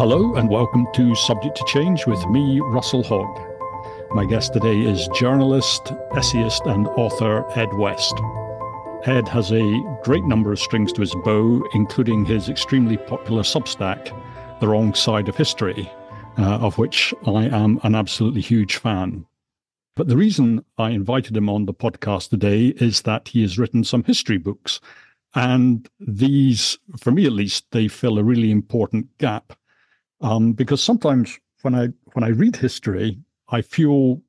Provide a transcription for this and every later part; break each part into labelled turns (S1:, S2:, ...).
S1: Hello and welcome to Subject to Change with me, Russell Hogg. My guest today is journalist, essayist, and author Ed West. Ed has a great number of strings to his bow, including his extremely popular Substack, The Wrong Side of History, uh, of which I am an absolutely huge fan. But the reason I invited him on the podcast today is that he has written some history books. And these, for me at least, they fill a really important gap um, because sometimes when I when I read history, I feel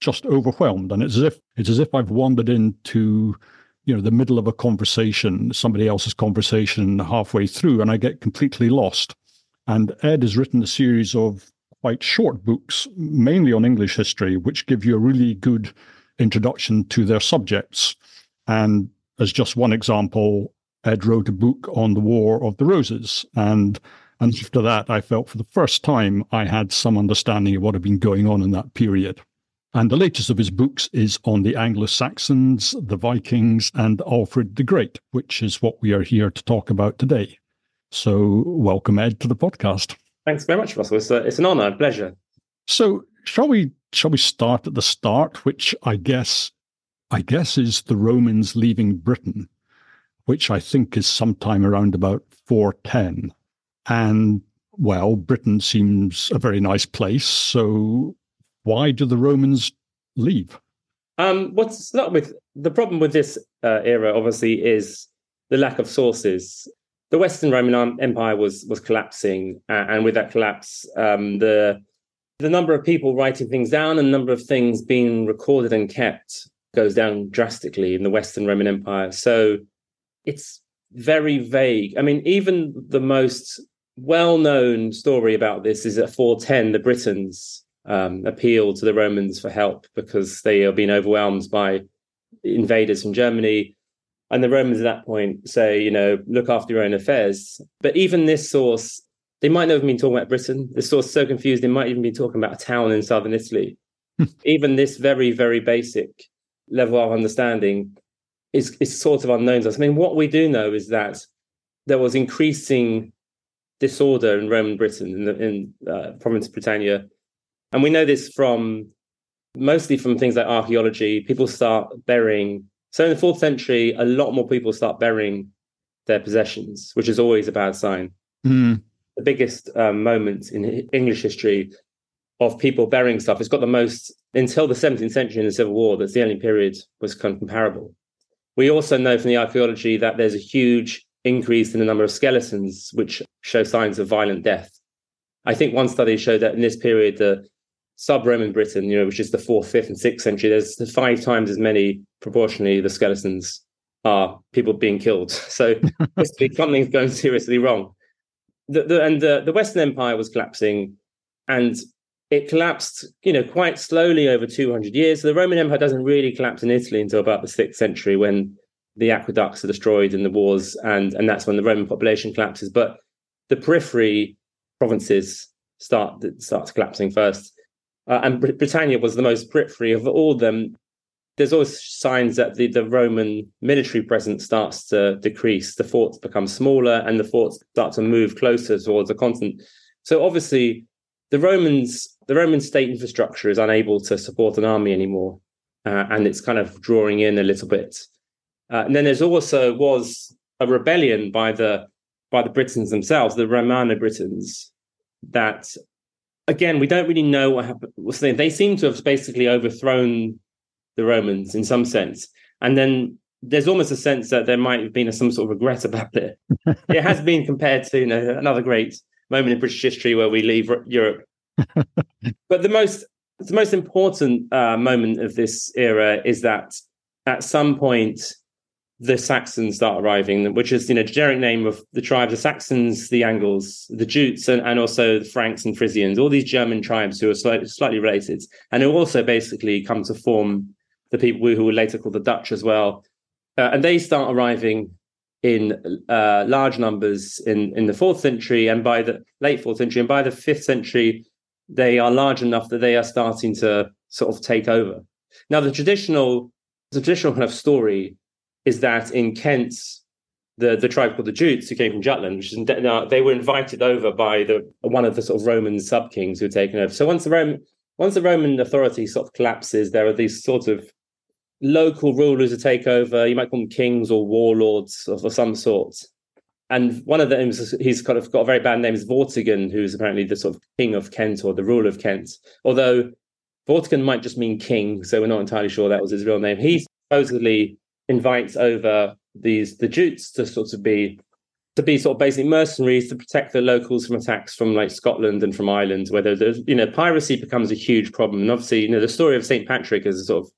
S1: just overwhelmed, and it's as if it's as if I've wandered into you know the middle of a conversation, somebody else's conversation halfway through, and I get completely lost. And Ed has written a series of quite short books, mainly on English history, which give you a really good introduction to their subjects. And as just one example, Ed wrote a book on the War of the Roses, and and after that, I felt for the first time I had some understanding of what had been going on in that period. And the latest of his books is on the Anglo Saxons, the Vikings, and Alfred the Great, which is what we are here to talk about today. So, welcome, Ed, to the podcast.
S2: Thanks very much, Russell. It's, a, it's an honor, a pleasure.
S1: So, shall we shall we start at the start, which I guess I guess is the Romans leaving Britain, which I think is sometime around about 410. And well, Britain seems a very nice place. So why do the Romans leave?
S2: Um, what's not with the problem with this uh, era, obviously, is the lack of sources. The Western Roman Empire was was collapsing, uh, and with that collapse, um, the the number of people writing things down and the number of things being recorded and kept goes down drastically in the Western Roman Empire. So it's very vague. I mean, even the most well-known story about this is at 410 the britons um, appeal to the romans for help because they are being overwhelmed by invaders from germany. And the romans at that point say you know look after your own affairs. But even this source they might not have been talking about britain. The source is so confused they might even be talking about a town in southern italy. Even this very very basic level of understanding is, is sort of unknown to us. I mean what we do know is that there was increasing disorder in Roman Britain, in the in, uh, province of Britannia. And we know this from mostly from things like archaeology. People start burying. So in the fourth century, a lot more people start burying their possessions, which is always a bad sign. Mm. The biggest um, moment in English history of people burying stuff. It's got the most until the 17th century in the Civil War. That's the only period was comparable. We also know from the archaeology that there's a huge increase in the number of skeletons which show signs of violent death. I think one study showed that in this period, the sub-Roman Britain, you know, which is the fourth, fifth, and sixth century, there's five times as many proportionally the skeletons are people being killed. So something's going seriously wrong. The, the, and the, the Western Empire was collapsing, and it collapsed, you know, quite slowly over 200 years. So the Roman Empire doesn't really collapse in Italy until about the sixth century, when the aqueducts are destroyed in the wars, and and that's when the Roman population collapses. But the periphery provinces start starts collapsing first, uh, and Britannia was the most periphery of all of them. There's always signs that the, the Roman military presence starts to decrease. The forts become smaller, and the forts start to move closer towards the continent. So obviously, the Romans, the Roman state infrastructure is unable to support an army anymore, uh, and it's kind of drawing in a little bit. Uh, and then there's also was a rebellion by the by the Britons themselves, the Romano Britons, that again we don't really know what happened. They seem to have basically overthrown the Romans in some sense, and then there's almost a sense that there might have been some sort of regret about it. it has been compared to you know, another great moment in British history where we leave Europe. but the most the most important uh, moment of this era is that at some point the Saxons start arriving, which is you know generic name of the tribes: the Saxons, the Angles, the Jutes, and, and also the Franks and Frisians. All these German tribes who are slightly, slightly related, and who also basically come to form the people who were later called the Dutch as well. Uh, and they start arriving in uh, large numbers in in the fourth century, and by the late fourth century, and by the fifth century, they are large enough that they are starting to sort of take over. Now, the traditional the traditional kind of story is that in Kent, the the tribe called the Jutes who came from Jutland, which is now they were invited over by the one of the sort of Roman sub kings who had taken over. So once the Roman once the Roman authority sort of collapses, there are these sort of local rulers who take over. You might call them kings or warlords of, of some sort. And one of them is he's kind of got a very bad name is Vortigern, who's apparently the sort of king of Kent or the ruler of Kent. Although Vortigern might just mean king, so we're not entirely sure that was his real name. He supposedly invites over these the Jutes to sort of be to be sort of basically mercenaries to protect the locals from attacks from like Scotland and from Ireland, where there's you know piracy becomes a huge problem. And obviously, you know, the story of Saint Patrick is a sort of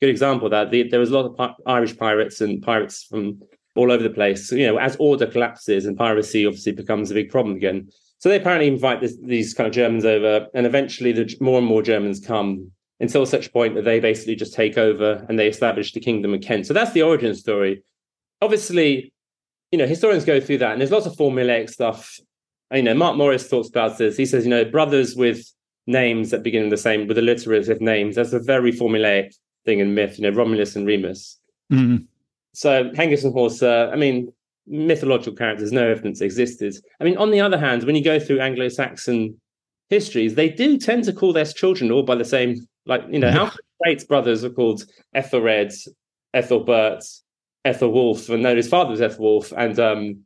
S2: good example of that. The, there was a lot of pi- Irish pirates and pirates from all over the place. So, you know, as order collapses and piracy obviously becomes a big problem again. So they apparently invite this, these kind of Germans over, and eventually the more and more Germans come until such point that they basically just take over and they establish the kingdom of Kent. So that's the origin story. Obviously, you know, historians go through that, and there's lots of formulaic stuff. You know, Marc Morris talks about this. He says, you know, brothers with names that begin in the same with alliterative names. That's a very formulaic thing in myth. You know, Romulus and Remus.
S1: Mm.
S2: So Hengist and Horsa, I mean, mythological characters, no evidence existed. I mean, on the other hand, when you go through Anglo-Saxon histories, they do tend to call their children all by the same, like you know. Alfred Great's brothers are called Ethelred, Ethelbert, Ethelwulf, and no, his father was Ethelwulf, and um,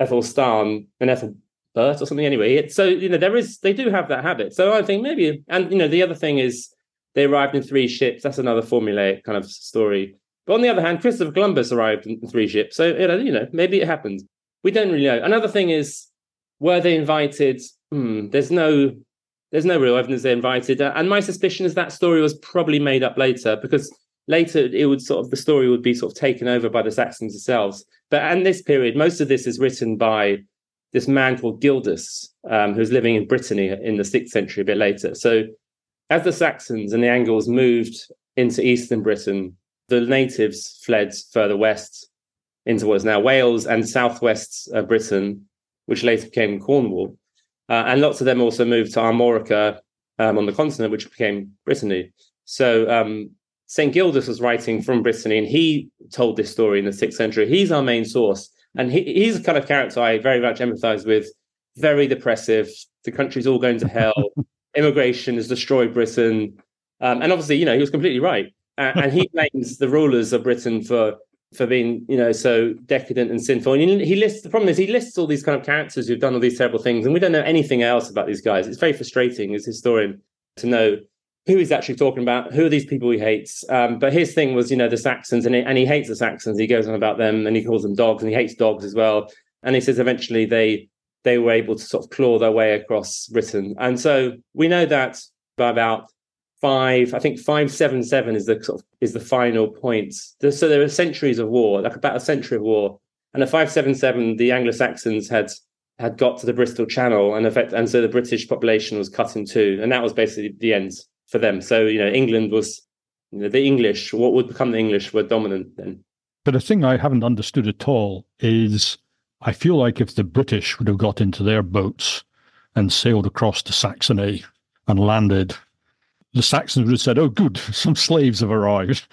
S2: Ethelstan and Ethelbert or something. Anyway, so you know, there is they do have that habit. So I think maybe, and you know, the other thing is they arrived in three ships. That's another formulaic kind of story. But on the other hand, Christopher Columbus arrived in three ships. So you know, you know, maybe it happened. We don't really know. Another thing is, were they invited? Hmm, there's no there's no real evidence they're invited. And my suspicion is that story was probably made up later because later it would sort of the story would be sort of taken over by the Saxons themselves. But in this period, most of this is written by this man called Gildas, um, who's living in Brittany in the sixth century, a bit later. So as the Saxons and the Angles moved into eastern Britain, the natives fled further west into what is now Wales and southwest uh, Britain, which later became Cornwall. Uh, and lots of them also moved to Armorica um, on the continent, which became Brittany. So um, St. Gildas was writing from Brittany, and he told this story in the sixth century. He's our main source. And he, he's a kind of character I very much empathize with. Very depressive. The country's all going to hell. Immigration has destroyed Britain. Um, and obviously, you know, he was completely right. And he blames the rulers of Britain for for being, you know, so decadent and sinful. And he lists the problem is he lists all these kind of characters who've done all these terrible things, and we don't know anything else about these guys. It's very frustrating as a historian to know who he's actually talking about, who are these people he hates. Um, but his thing was, you know, the Saxons, and he, and he hates the Saxons. He goes on about them, and he calls them dogs, and he hates dogs as well. And he says eventually they they were able to sort of claw their way across Britain, and so we know that by about five, I think five seven seven is the sort of is the final point. So there are centuries of war, like about a century of war, and at five seven seven, the Anglo Saxons had had got to the Bristol Channel, and effect, and so the British population was cut in two, and that was basically the end for them. So you know, England was you know, the English. What would become the English were dominant then.
S1: But a thing I haven't understood at all is I feel like if the British would have got into their boats and sailed across to Saxony and landed the Saxons would have said, "Oh, good, some slaves have arrived,"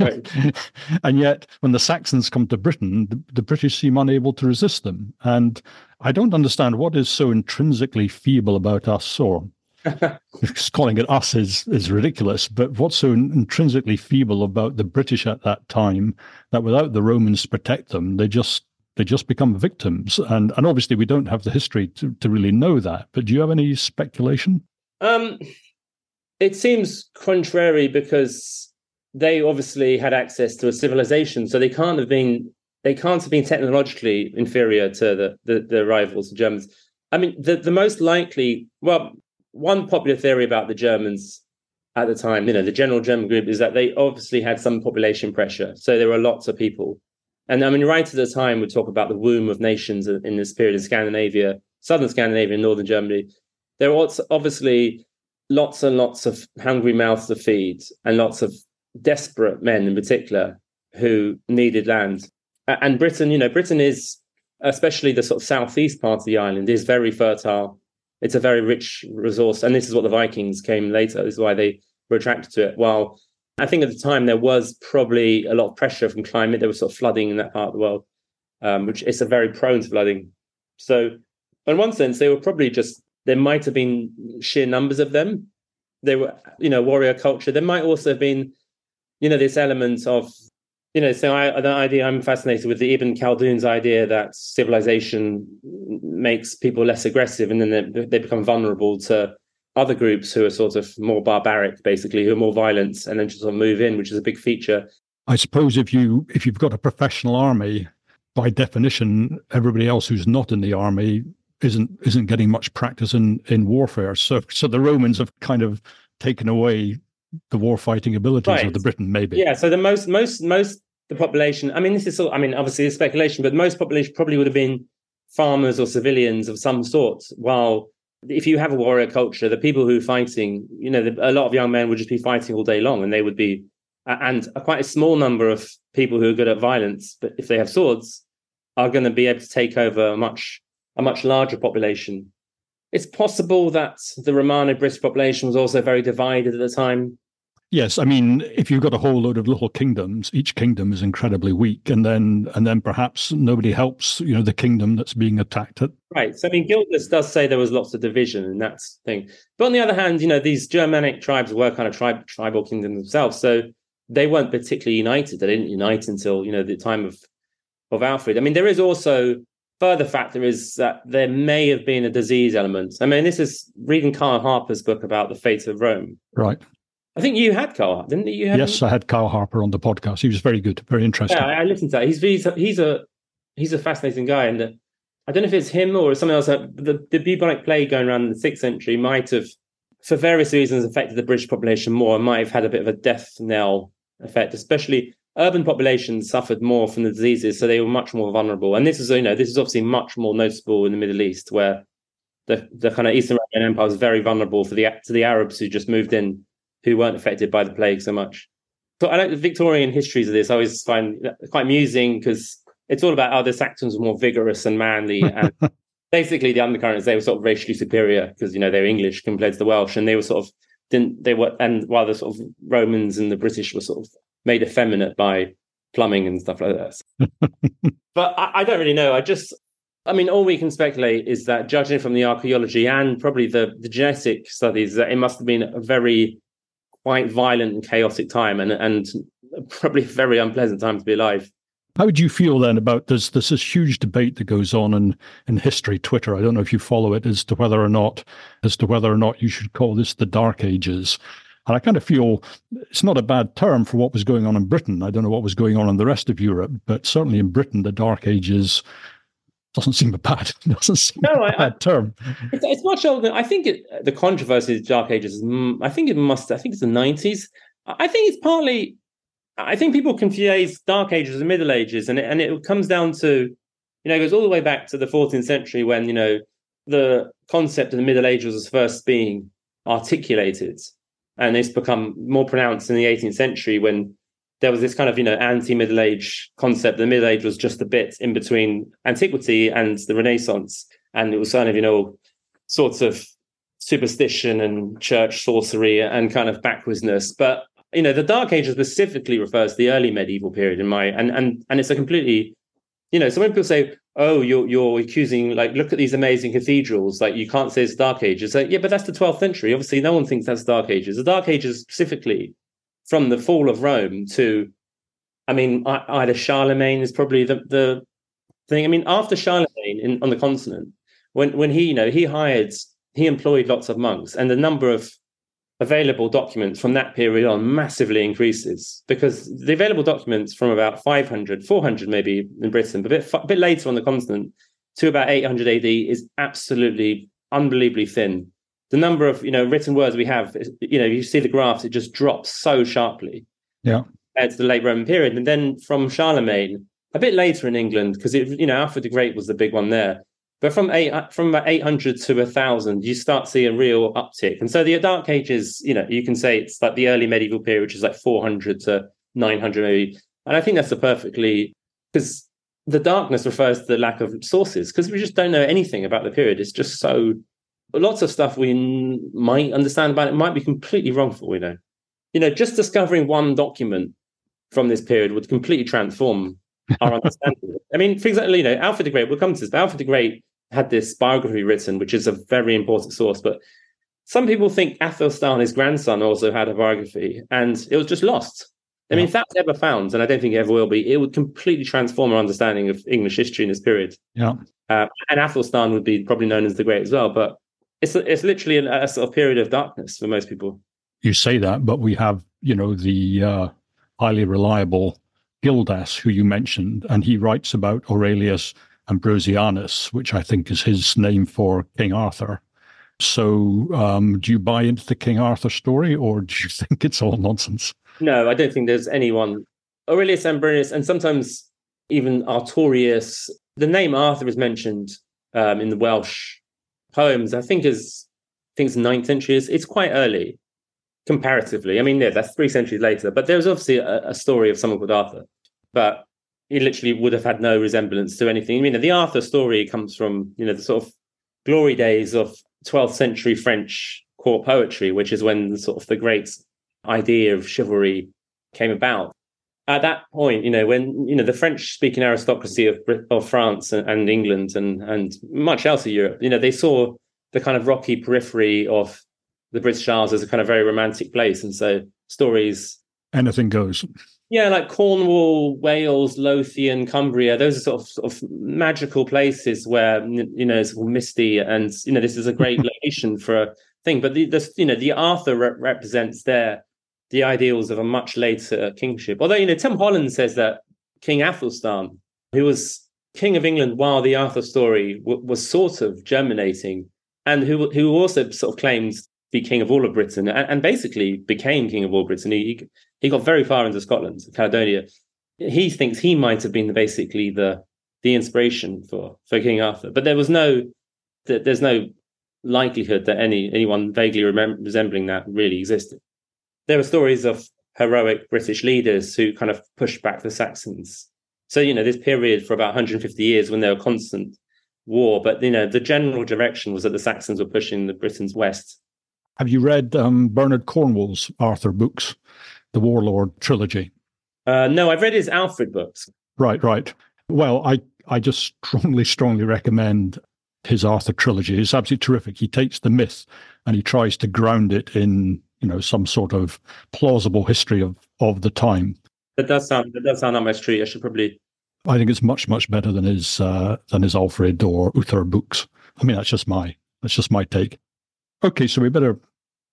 S1: right. and yet when the Saxons come to Britain, the, the, British seem unable to resist them. And I don't understand what is so intrinsically feeble about us, or calling it us is is ridiculous. But what's so intrinsically feeble about the British at that time that without the Romans to protect them, they just they just become victims. And and obviously we don't have the history to, to really know that. But do you have any speculation?
S2: Um it seems contrary because they obviously had access to a civilization, so they can't have been they can't have been technologically inferior to the the, the rivals, the Germans. I mean, the, the most likely, well, one popular theory about the Germans at the time, you know, the general German group is that they obviously had some population pressure. So there were lots of people. And I mean, right at the time, we talk about the womb of nations in this period in Scandinavia, southern Scandinavia, and northern Germany. There was obviously lots and lots of hungry mouths to feed and lots of desperate men in particular who needed land. And Britain, you know, Britain is, especially the sort of southeast part of the island, is very fertile. It's a very rich resource. And this is what the Vikings came later. This is why they were attracted to it. While I think at the time there was probably a lot of pressure from climate. There was sort of flooding in that part of the world. um, which is a very prone to flooding. So, in one sense, they were probably just there might have been sheer numbers of them. They were, you know, warrior culture. There might also have been, you know, this element of, you know, so I, the idea I'm fascinated with the Ibn Khaldun's idea that civilization makes people less aggressive, and then they, they become vulnerable to other groups who are sort of more barbaric, basically, who are more violent, and then just sort of move in, which is a big feature.
S1: I suppose if you if you've got a professional army, by definition, everybody else who's not in the army isn't isn't getting much practice in in warfare. So so the Romans have kind of taken away the war fighting abilities right. of the Britain, maybe.
S2: Yeah. So the most most most the population. I mean, this is all. I mean, obviously, it's speculation, but most population probably would have been farmers or civilians of some sort. While if you have a warrior culture, the people who are fighting, you know, the, a lot of young men would just be fighting all day long, and they would be, and a, quite a small number of people who are good at violence, but if they have swords, are going to be able to take over much a much larger population. It's possible that the Romano British population was also very divided at the time.
S1: Yes, I mean, if you've got a whole load of little kingdoms, each kingdom is incredibly weak, and then and then perhaps nobody helps, you know, the kingdom that's being attacked. At.
S2: Right. So I mean, Gildas does say there was lots of division, and that thing. But on the other hand, you know, these Germanic tribes were kind of tri- tribal kingdoms themselves, so they weren't particularly united. They didn't unite until you know the time of of Alfred. I mean, there is also further factor is that there may have been a disease element. I mean, this is reading Kyle Harper's book about the fate of Rome.
S1: Right.
S2: I think you had Kyle, didn't you? Have
S1: yes, him? I had Kyle Harper on the podcast. He was very good, very interesting.
S2: Yeah, I listened to that. He's he's a, he's a he's a fascinating guy, and the, I don't know if it's him or something else. Uh, the the bubonic plague going around in the sixth century might have, for various reasons, affected the British population more, and might have had a bit of a death knell effect, especially urban populations suffered more from the diseases, so they were much more vulnerable. And this is, you know, this is obviously much more noticeable in the Middle East, where the, the kind of Eastern Roman Empire was very vulnerable for the to the Arabs who just moved in, who weren't affected by the plague so much. So I like the Victorian histories of this. I always find quite amusing because it's all about how the Saxons were more vigorous and manly, and basically the undercurrents they were sort of racially superior because you know they were English compared to the Welsh, and they were sort of didn't they were and while the sort of Romans and the British were sort of made effeminate by plumbing and stuff like that. but I, I, don't really know. I just, I mean, all we can speculate is that judging from the archaeology and probably the, the genetic studies, that it must have been a very quite violent and chaotic time and, and probably a very unpleasant time to be alive.
S1: How would you feel then about this? This huge debate that goes on in, in history, Twitter. I don't know if you follow it as to whether or not as to whether or not you should call this the Dark Ages. And I kind of feel it's not a bad term for what was going on in Britain. I don't know what was going on in the rest of Europe, but certainly in Britain, the Dark Ages doesn't seem a bad doesn't seem no, a bad I, term.
S2: It's, it's, much older. I think it, the controversy of the Dark Ages. Mm, I think it must. I think it's the nineties. I think it's partly. I think people confuse Dark Ages and Middle Ages, and it, and it comes down to, you know, it goes all the way back to the 14th century when you know the concept of the Middle Ages was first being articulated and it's become more pronounced in the 18th century when there was this kind of you know anti-middle age concept the middle age was just a bit in between antiquity and the renaissance. And it was kind of you know sorts of superstition and church sorcery and kind of backwardness but you know the dark ages specifically refers to the early medieval period in my and and and it's a completely you know so when people say oh, you're you're accusing like look at these amazing cathedrals. Like you can't say it's Dark Ages. Like, yeah, but that's the 12th century. Obviously, no one thinks that's Dark Ages. The Dark Ages specifically from the fall of Rome to, I mean, either Charlemagne is probably the the thing. I mean, after Charlemagne in, on the continent, when when he you know he hired he employed lots of monks, and the number of available documents from that period on massively increases because the available documents from about 500, 400 maybe in Britain, but a bit, a bit later on the continent to about 800 AD is absolutely unbelievably thin. The number of you know written words we have, you know, you see the graphs, it just drops so sharply.
S1: Yeah,
S2: compared to the late Roman period, and then from Charlemagne, a bit later in England, because it you know Alfred the Great was the big one there. But from eight from about eight hundred to thousand, you start to see a real uptick. And so the Dark Ages, you know, you can say it's like the early medieval period, which is like four hundred to nine hundred maybe. And I think that's a perfectly because the darkness refers to the lack of sources because we just don't know anything about the period. It's just so lots of stuff we n- might understand about it might be completely wrong for we know. You know, just discovering one document from this period would completely transform our understanding. I mean, for example, you know, Alfred the Great. We'll come to this. But Alfred the Great had this biography written, which is a very important source. But some people think Athelstan, his grandson, also had a biography, and it was just lost. I mean, if that's ever found, and I don't think it ever will be, it would completely transform our understanding of English history in this period.
S1: Yeah.
S2: Uh, and Athelstan would be probably known as the Great as well. But it's it's literally a, a, sort of period of darkness for most people.
S1: You say that, but we have, you know, the uh, highly reliable Gildas, who you mentioned, and he writes about Aurelius Ambrosianus, which I think is his name for King Arthur. So, um, do you buy into the King Arthur story, or do you think it's all nonsense?
S2: No, I don't think there's anyone. Aurelius Ambrosianus, and sometimes even Artorius. The name Arthur is mentioned um, in the Welsh poems. I think is I think it's ninth century. It's, it's quite early comparatively. I mean, yeah, that's three centuries later. But there's obviously a, a story of someone called Arthur, but he literally would have had no resemblance to anything. I mean, the Arthur story comes from you know the sort of glory days of 12th century French court poetry, which is when the sort of the great idea of chivalry came about. At that point, you know, when you know the French-speaking aristocracy of of France and, and England and and much else of Europe, you know, they saw the kind of rocky periphery of the British Isles as a kind of very romantic place, and so stories
S1: anything goes.
S2: Yeah, like Cornwall, Wales, Lothian, Cumbria. Those are sort of sort of magical places where you know it's all misty, and you know this is a great location for a thing. But the, the you know the Arthur re- represents there the ideals of a much later kingship. Although you know Tom Holland says that King Athelstan, who was king of England while the Arthur story w- was sort of germinating, and who who also sort of claims to be king of all of Britain, and, and basically became king of all Britain. He he got very far into Scotland, Caledonia. He thinks he might have been basically the the inspiration for for King Arthur, but there was no there's no likelihood that any anyone vaguely remem- resembling that really existed. There were stories of heroic British leaders who kind of pushed back the Saxons. So you know this period for about 150 years when there were constant war, but you know the general direction was that the Saxons were pushing the Britons west
S1: have you read um, Bernard Cornwell's Arthur books, the Warlord trilogy?
S2: Uh, no, I've read his Alfred books.
S1: Right, right. Well, I, I just strongly, strongly recommend his Arthur trilogy. It's absolutely terrific. He takes the myth and he tries to ground it in, you know, some sort of plausible history of, of the time.
S2: That does sound that does sound on my street. I should probably.
S1: I think it's much, much better than his uh, than his Alfred or Uhtred books. I mean, that's just my that's just my take. Okay, so we better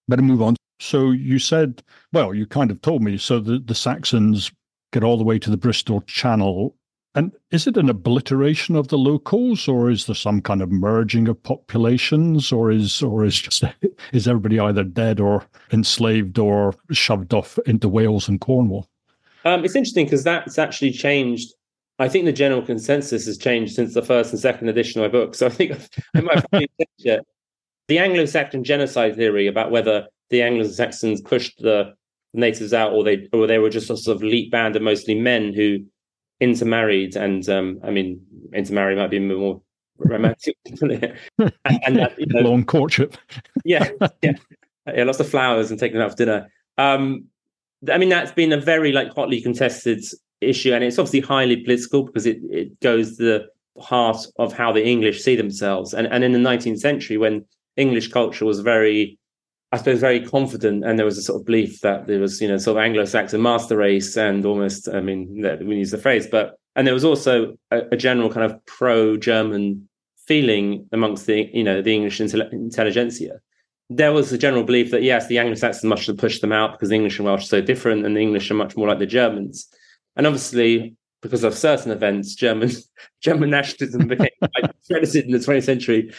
S1: better move on. So you said, well, you kind of told me. So the, the Saxons get all the way to the Bristol Channel. And is it an obliteration of the locals, or is there some kind of merging of populations, or is or is just is everybody either dead or enslaved or shoved off into Wales and Cornwall?
S2: Um, it's interesting because that's actually changed. I think the general consensus has changed since the first and second edition of my book. So I think I might it the Anglo-Saxon genocide theory about whether the Anglo-Saxons pushed the natives out or they or they were just a sort of elite band of mostly men who intermarried and um, I mean intermarry might be more romantic and,
S1: and that, you know, long courtship.
S2: Yeah yeah. Yeah lots of flowers and taking them out for dinner. Um, I mean that's been a very like hotly contested issue and it's obviously highly political because it, it goes to the heart of how the English see themselves. And and in the 19th century when English culture was very, I suppose, very confident, and there was a sort of belief that there was, you know, sort of Anglo-Saxon master race, and almost, I mean, we use the phrase, but and there was also a, a general kind of pro-German feeling amongst the, you know, the English intelligentsia. There was a general belief that yes, the Anglo-Saxons must have pushed them out because the English and Welsh are so different, and the English are much more like the Germans. And obviously, because of certain events, German German nationalism became quite credited in the 20th century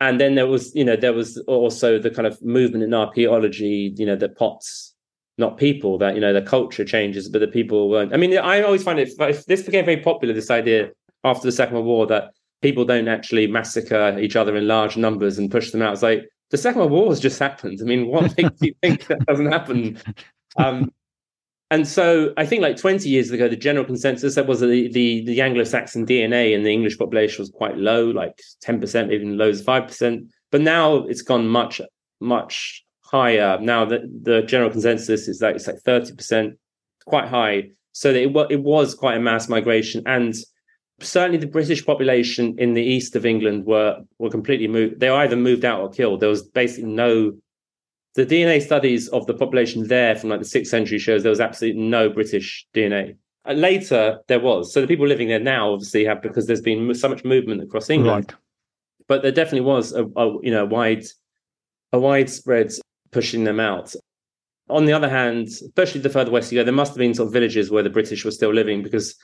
S2: and then there was you know there was also the kind of movement in archaeology you know that pots not people that you know the culture changes but the people weren't. I mean i always find it this became very popular this idea after the second world war that people don't actually massacre each other in large numbers and push them out. It's like the second world war has just happened. I mean what makes you think that doesn't happen? Um, and so I think like 20 years ago, the general consensus that was the, the, the Anglo-Saxon DNA in the English population was quite low, like 10%, even low as 5%. But now it's gone much, much higher. Now the, the general consensus is that it's like 30%, quite high. So it, it was quite a mass migration. And certainly the British population in the east of England were were completely moved. They either moved out or killed. There was basically no. The DNA studies of the population there from like the sixth century shows there was absolutely no British DNA. Uh, later there was. So the people living there now obviously have because there's been so much movement across England. Right. But there definitely was a, a you know wide a widespread pushing them out. On the other hand, especially the further west you go, there must have been sort of villages where the British were still living because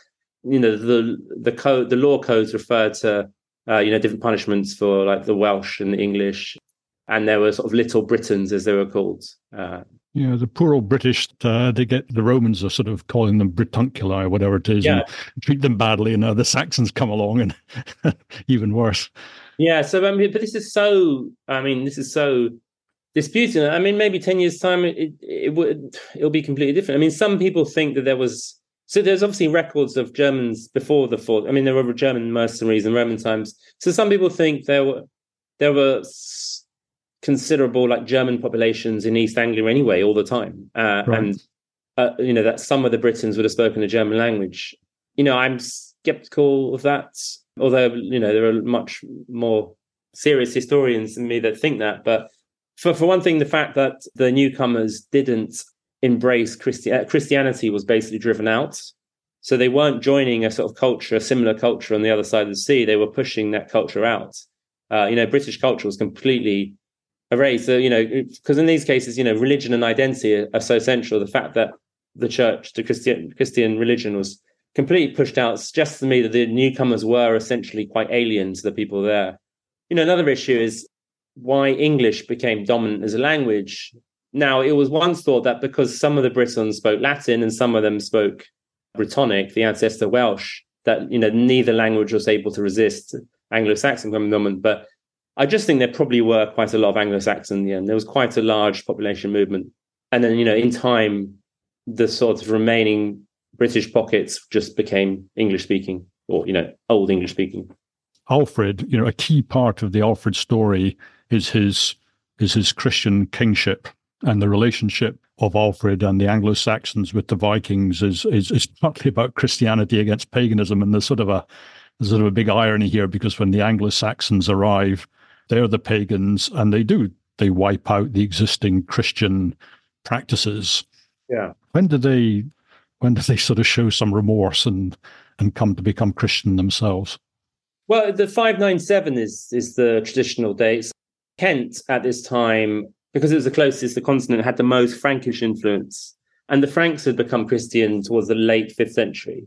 S2: you know the the code the law codes refer to uh, you know different punishments for like the Welsh and the English, and there were sort of little Britons as they were called. Uh,
S1: yeah, the poor old British, uh, they get the Romans are sort of calling them Brittunculi or whatever it is, yeah. and treat them badly, and uh, the Saxons come along and even worse.
S2: Yeah, so I mean, but this is so. I mean, this is so disputing. I mean, maybe ten years time, it, it would it'll be completely different. I mean, some people think that there was so there's obviously records of Germans before the fourth. I mean, there were German mercenaries in Roman times. So some people think there were there were considerable like German populations in East Anglia anyway, all the time, uh, right. and uh, you know that some of the Britons would have spoken a German language. You know, I'm skeptical of that. Although you know there are much more serious historians than me that think that, but for for one thing, the fact that the newcomers didn't embrace Christi- uh, Christianity was basically driven out. So they weren't joining a sort of culture, a similar culture on the other side of the sea. They were pushing that culture out. Uh, you know, British culture was completely erased. So, uh, you know, because in these cases, you know, religion and identity are, are so central. The fact that the church, the Christian Christian religion was completely pushed out suggests to me that the newcomers were essentially quite alien to the people there. You know, another issue is why English became dominant as a language now, it was once thought that because some of the Britons spoke Latin and some of them spoke Brittonic, the ancestor Welsh, that you know neither language was able to resist Anglo-Saxon dominant. But I just think there probably were quite a lot of Anglo-Saxon in the end. There was quite a large population movement, and then you know in time, the sort of remaining British pockets just became English-speaking or you know old English-speaking.
S1: Alfred, you know, a key part of the Alfred story is his is his Christian kingship and the relationship of Alfred and the Anglo Saxons with the Vikings is, is is partly about Christianity against paganism, and there's sort of a there's sort of a big irony here because when the Anglo Saxons arrive, they're the pagans, and they do they wipe out the existing Christian practices.
S2: Yeah.
S1: When do they when do they sort of show some remorse and and come to become Christian themselves?
S2: Well, the five nine seven is is the traditional date. Kent at this time because it was the closest the continent had the most Frankish influence. And the Franks had become Christian towards the late fifth century.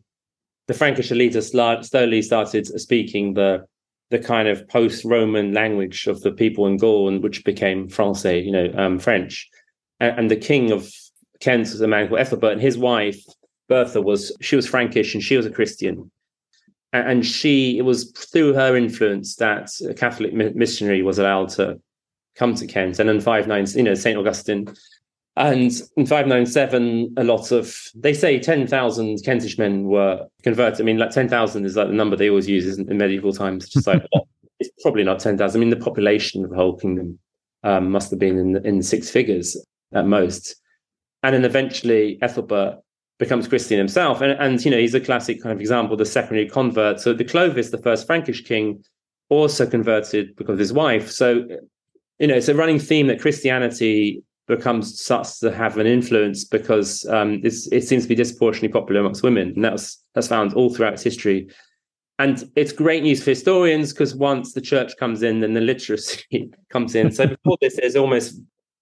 S2: The Frankish elite slowly started speaking the the kind of post-Roman language of the people in Gaul, and which became Francais, you know, um, French. And, and, the king of Kent was a man called Ethelbert, and his wife Bertha was she was Frankish and she was a Christian. And, and she it was through her influence that a Catholic missionary was allowed to come to Kent. And in five nine, you know, St. Augustine. And in 597, a lot of, they say 10,000 Kentish men were converted. I mean, like 10,000 is like the number they always use in medieval times. Just like, it's probably not 10,000. I mean, the population of the whole kingdom um, must have been in, in six figures at most. And then eventually Ethelbert becomes Christian himself. And, and, you know, he's a classic kind of example, the secondary convert. So the Clovis, the first Frankish king, also converted because of his wife. So you know, it's a running theme that Christianity becomes starts to have an influence because um, it seems to be disproportionately popular amongst women, and that's that's found all throughout its history. And it's great news for historians because once the church comes in, then the literacy comes in. So before this, there's almost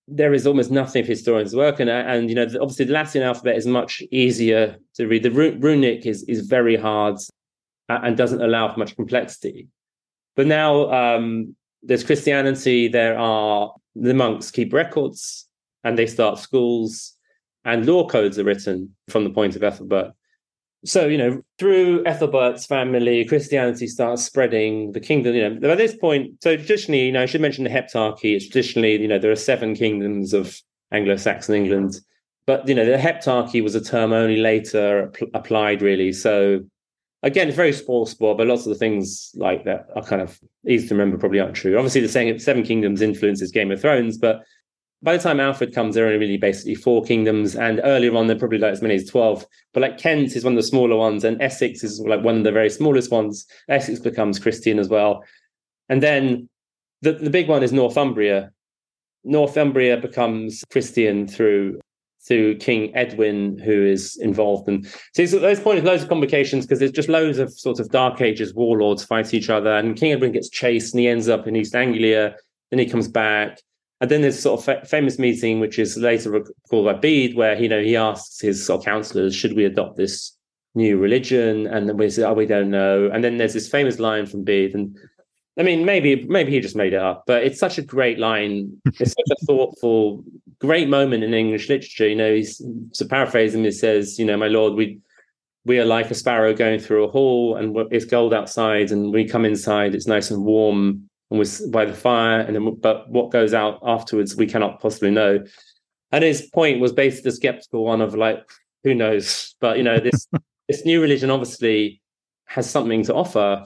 S2: there is almost nothing for historians' work, and and you know obviously the Latin alphabet is much easier to read. The runic is is very hard and doesn't allow for much complexity. But now um, there's Christianity, there are the monks keep records and they start schools, and law codes are written from the point of Ethelbert. So, you know, through Ethelbert's family, Christianity starts spreading the kingdom. You know, by this point, so traditionally, you know, I should mention the heptarchy. It's traditionally, you know, there are seven kingdoms of Anglo-Saxon England, but you know, the heptarchy was a term only later applied, really. So again, it's very small sport, but lots of the things like that are kind of easy to remember, probably aren't true. Obviously, the saying Seven Kingdoms influences Game of Thrones, but by the time Alfred comes, there are only really basically four kingdoms, and earlier on, they're probably like as many as 12. But like Kent is one of the smaller ones, and Essex is like one of the very smallest ones. Essex becomes Christian as well. And then the, the big one is Northumbria. Northumbria becomes Christian through through King Edwin, who is involved. And so those points, loads of complications because there's just loads of sort of Dark Ages warlords fight each other. And King Edwin gets chased and he ends up in East Anglia. Then he comes back. And then there's this sort of fa- famous meeting, which is later called by Bede, where you know he asks his sort of counselors, "Should we adopt this new religion?" And then we say, "Oh, we don't know." And then there's this famous line from Bede, and I mean, maybe maybe he just made it up, but it's such a great line. It's such a thoughtful, great moment in English literature. You know, he's to paraphrase him, he says, "You know, my lord, we we are like a sparrow going through a hall, and it's cold outside, and we come inside, it's nice and warm, and we're by the fire, and then but what goes out afterwards, we cannot possibly know." And his point was basically the skeptical one of like, who knows? But you know, this this new religion obviously has something to offer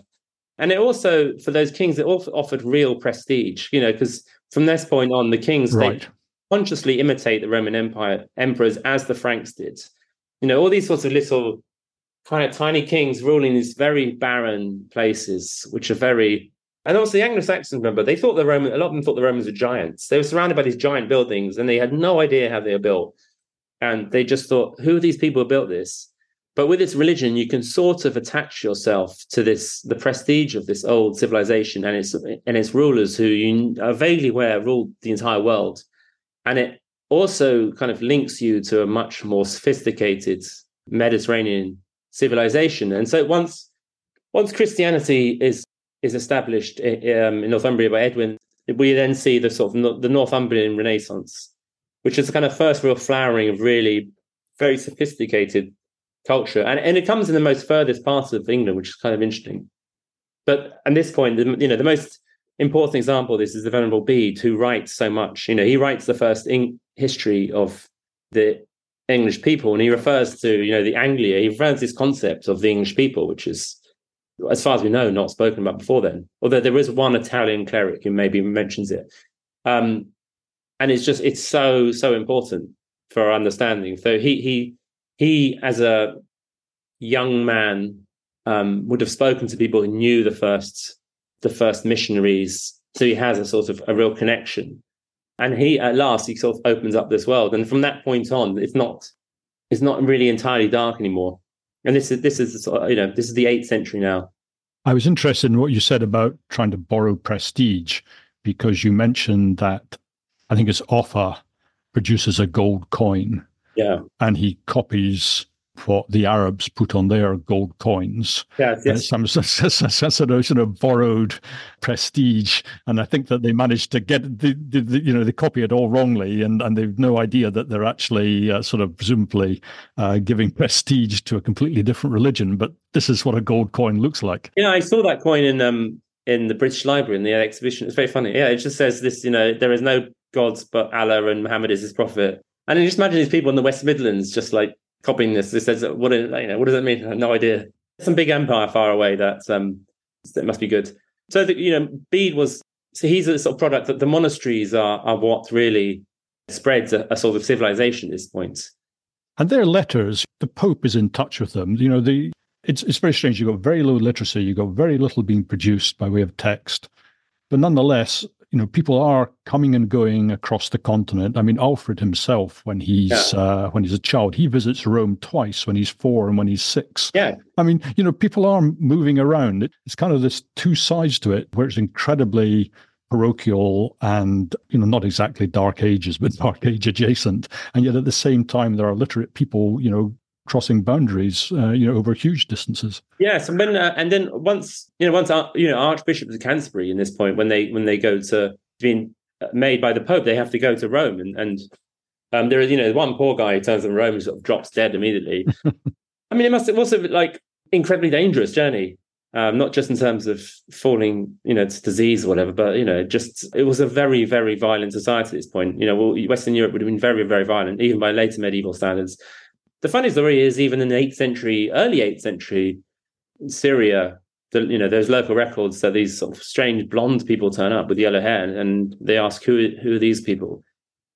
S2: and it also for those kings it also offered real prestige you know because from this point on the kings right. they consciously imitate the roman empire emperors as the franks did you know all these sorts of little kind of tiny kings ruling these very barren places which are very and also the anglo-saxons remember they thought the roman a lot of them thought the romans were giants. They were surrounded by these giant buildings and they had no idea how they were built. And they just thought who are these people who built this? But with this religion, you can sort of attach yourself to this, the prestige of this old civilization and its and its rulers, who you are vaguely aware ruled the entire world, and it also kind of links you to a much more sophisticated Mediterranean civilization. And so once once Christianity is is established um, in Northumbria by Edwin, we then see the sort of the Northumbrian Renaissance, which is the kind of first real flowering of really very sophisticated culture, and and it comes in the most furthest parts of England, which is kind of interesting. But at this point, you know, the most important example of this is the Venerable Bede, who writes so much. You know, he writes the first in- history of the English people, and he refers to you know the Anglia. He refers to this concept of the English people, which is, as far as we know, not spoken about before then. Although there is one Italian cleric who maybe mentions it, um, and it's just it's so so important for our understanding. So he he he, as a young man, um, would have spoken to people who knew the first the first missionaries. So he has a sort of a real connection. And he at last he sort of opens up this world. And from that point on, it's not it's not really entirely dark anymore. And this is this is you know this is the eighth century now.
S1: I was interested in what you said about trying to borrow prestige because you mentioned that I think it's Offa produces a gold coin
S2: yeah.
S1: And he copies what the Arabs put on their gold coins.
S2: Yeah, yes.
S1: Some sort of, sort of borrowed prestige, and I think that they managed to get the, the, the, you know they copy it all wrongly, and and they've no idea that they're actually uh, sort of presumably uh, giving prestige to a completely different religion. But this is what a gold coin looks like.
S2: Yeah, I saw that coin in um in the British Library in the exhibition. It's very funny. Yeah, it just says this. You know, there is no gods but Allah, and Muhammad is his prophet and then just imagine these people in the West Midlands just like copying this. This says, what, you know, what does that mean? I have no idea. Some big empire far away that um, that must be good. So, you know, Bede was, so he's a sort of product that the monasteries are, are what really spreads a, a sort of civilization at this point.
S1: And their letters, the Pope is in touch with them. You know, the it's it's very strange. You've got very low literacy, you've got very little being produced by way of text. But nonetheless, you know, people are coming and going across the continent. I mean, Alfred himself, when he's yeah. uh, when he's a child, he visits Rome twice when he's four and when he's six.
S2: Yeah.
S1: I mean, you know, people are moving around. It's kind of this two sides to it, where it's incredibly parochial and you know not exactly dark ages but dark age adjacent and yet at the same time there are literate people you know crossing boundaries, uh, you know, over huge distances.
S2: Yes, and when uh, and then once you know, once uh, you know, archbishops of Canterbury in this point, when they when they go to being made by the Pope, they have to go to Rome, and and um, there is you know one poor guy who turns in Rome and sort of drops dead immediately. I mean, it must it was like incredibly dangerous journey. Um, not just in terms of falling, you know, to disease or whatever, but you know, just it was a very, very violent society at this point. You know, well, Western Europe would have been very, very violent, even by later medieval standards. The funny story is, even in the eighth century, early eighth century, Syria, the, you know, there's local records that these sort of strange blonde people turn up with yellow hair, and they ask who who are these people,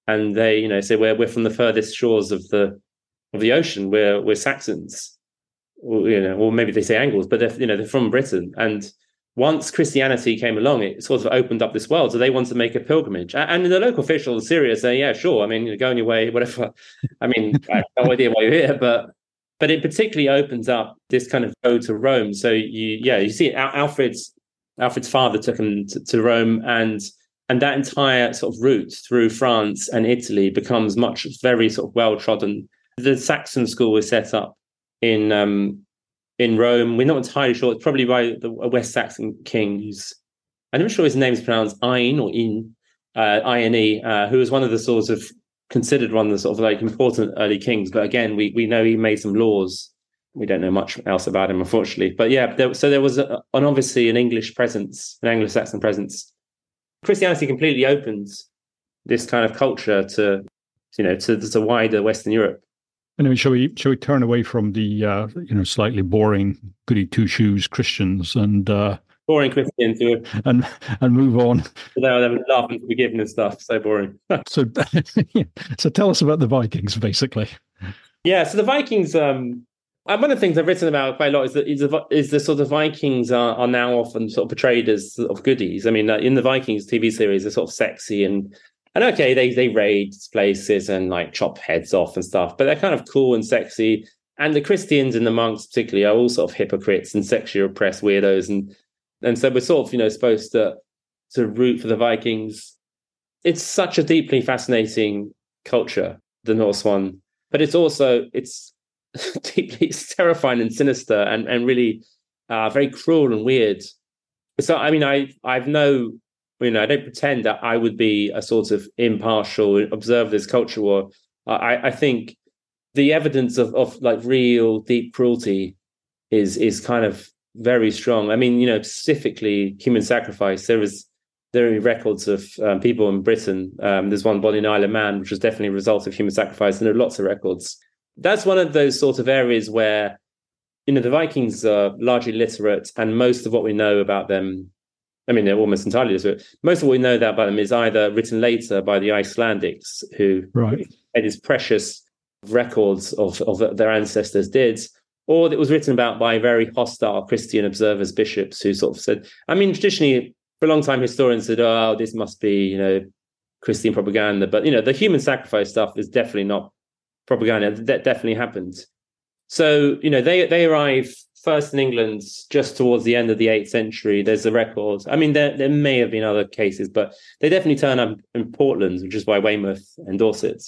S2: and they you know say we're we're from the furthest shores of the of the ocean. We're we're Saxons, or, you know, or maybe they say Angles, but they're you know they're from Britain. And once Christianity came along, it sort of opened up this world. So they want to make a pilgrimage, and the local officials, Syria, say, yeah, sure. I mean, go on your way, whatever. I mean, I have no idea why you're here, but but it particularly opens up this kind of road to Rome. So you yeah you see Alfred's Alfred's father took him to, to Rome and and that entire sort of route through France and Italy becomes much very sort of well trodden. The Saxon school was set up in um, in Rome. We're not entirely sure. It's probably by the West Saxon king who's I'm not sure his name is pronounced Ein or In, uh, I-N-E, uh, who was one of the sort of considered one of the sort of like important early kings. But again, we we know he made some laws. We don't know much else about him, unfortunately. But yeah, there, so there was a, an obviously an English presence, an Anglo-Saxon presence Christianity completely opens this kind of culture to, you know, to, to wider Western Europe.
S1: Anyway, shall we shall we turn away from the uh, you know slightly boring goody two shoes Christians and uh,
S2: boring Christians
S1: and and move on?
S2: They were laughing to forgiven and stuff. So boring.
S1: so so tell us about the Vikings, basically.
S2: Yeah, so the Vikings. Um, and one of the things I've written about quite a lot is that is the, is the sort of Vikings are, are now often sort of portrayed as sort of goodies. I mean, uh, in the Vikings TV series, they're sort of sexy and and okay, they they raid places and like chop heads off and stuff, but they're kind of cool and sexy. And the Christians and the monks, particularly, are all sort of hypocrites and sexually repressed weirdos, and and so we're sort of you know supposed to to root for the Vikings. It's such a deeply fascinating culture, the Norse one, but it's also it's deeply terrifying and sinister and and really uh, very cruel and weird. So I mean, I I've no you know I don't pretend that I would be a sort of impartial observer this culture war. I I think the evidence of of like real deep cruelty is is kind of very strong. I mean, you know, specifically human sacrifice. There is there are records of um, people in Britain. Um, there's one body in Isle of Man, which was definitely a result of human sacrifice, and there are lots of records that's one of those sort of areas where you know the Vikings are largely literate, and most of what we know about them, I mean, they're almost entirely literate. Most of what we know about them is either written later by the Icelandics, who
S1: right.
S2: had these precious records of, of their ancestors did, or it was written about by very hostile Christian observers, bishops, who sort of said, I mean, traditionally, for a long time, historians said, oh, this must be, you know, Christian propaganda. But, you know, the human sacrifice stuff is definitely not propaganda. That definitely happened. So you know they they arrive first in England just towards the end of the eighth century. There's a record. I mean, there there may have been other cases, but they definitely turn up in Portland, which is by Weymouth and Dorset.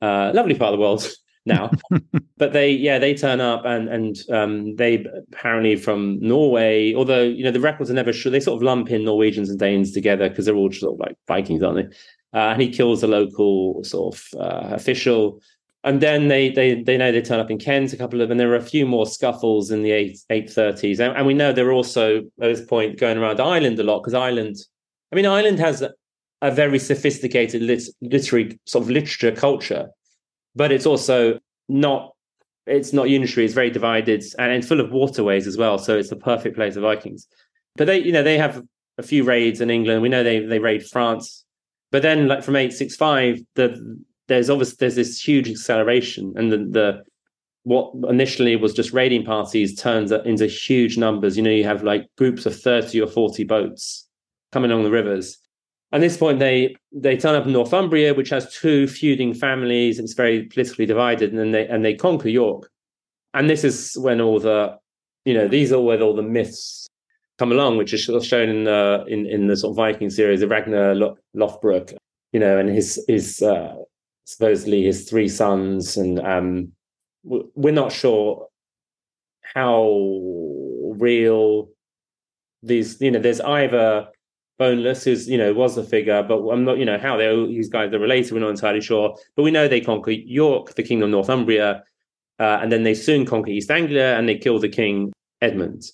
S2: Uh, lovely part of the world now, but they yeah they turn up and and um, they apparently from Norway. Although you know the records are never sure. They sort of lump in Norwegians and Danes together because they're all sort of like Vikings, aren't they? Uh, and he kills a local sort of uh, official and then they they they know they turn up in Kent, a couple of, and there are a few more scuffles in the eight eight thirties, and, and, we know they're also at this point going around Ireland a lot because Ireland, I mean, Ireland has a, a very sophisticated lit, literary sort of literature culture, but it's also not it's not unitary; it's very divided and full of waterways as well. So it's the perfect place for Vikings. But they, you know, they have a few raids in England. We know they they raid France, but then like from eight six five, the there's obviously there's this huge acceleration, and the, the what initially was just raiding parties turns into huge numbers. You know, you have like groups of thirty or forty boats coming along the rivers. At this point, they they turn up in Northumbria, which has two feuding families. It's very politically divided, and then they and they conquer York. And this is when all the, you know, these are where all the myths come along, which is shown in the in, in the sort of Viking series, the Ragnar Lothbrok, you know, and his his uh, supposedly his three sons, and um, we're not sure how real these. You know, there's Ivar Boneless, who's you know was a figure, but I'm not. You know how they these guys are related. We're not entirely sure, but we know they conquer York, the kingdom of Northumbria, uh, and then they soon conquer East Anglia, and they kill the king Edmund.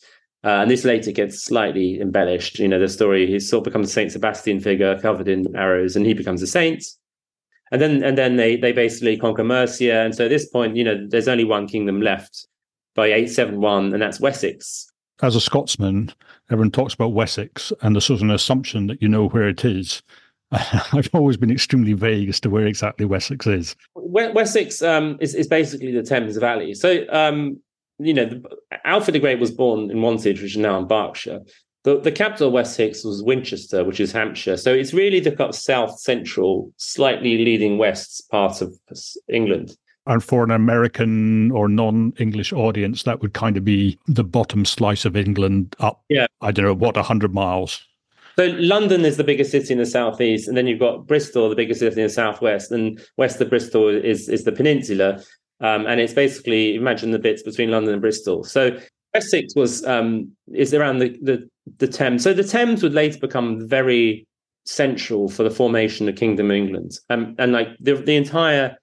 S2: Uh, and this later gets slightly embellished. You know, the story he sort of becomes a Saint Sebastian figure covered in arrows, and he becomes a saint and then and then they they basically conquer Mercia, and so at this point, you know, there's only one kingdom left by eight seven one, and that's Wessex.
S1: As a Scotsman, everyone talks about Wessex, and there's sort of an assumption that you know where it is. I've always been extremely vague as to where exactly Wessex is.
S2: Wessex um, is, is basically the Thames Valley. So, um, you know, the, Alfred the Great was born in Wantage, which is now in Berkshire. The, the capital of Wessex was Winchester, which is Hampshire. So it's really the kind of south central, slightly leading west part of England.
S1: And for an American or non-English audience, that would kind of be the bottom slice of England up.
S2: Yeah,
S1: I don't know what hundred miles.
S2: So London is the biggest city in the southeast, and then you've got Bristol, the biggest city in the southwest, and west of Bristol is is the peninsula, um, and it's basically imagine the bits between London and Bristol. So Wessex was um, is around the, the the Thames. So the Thames would later become very central for the formation of Kingdom of England, um, and like the the entire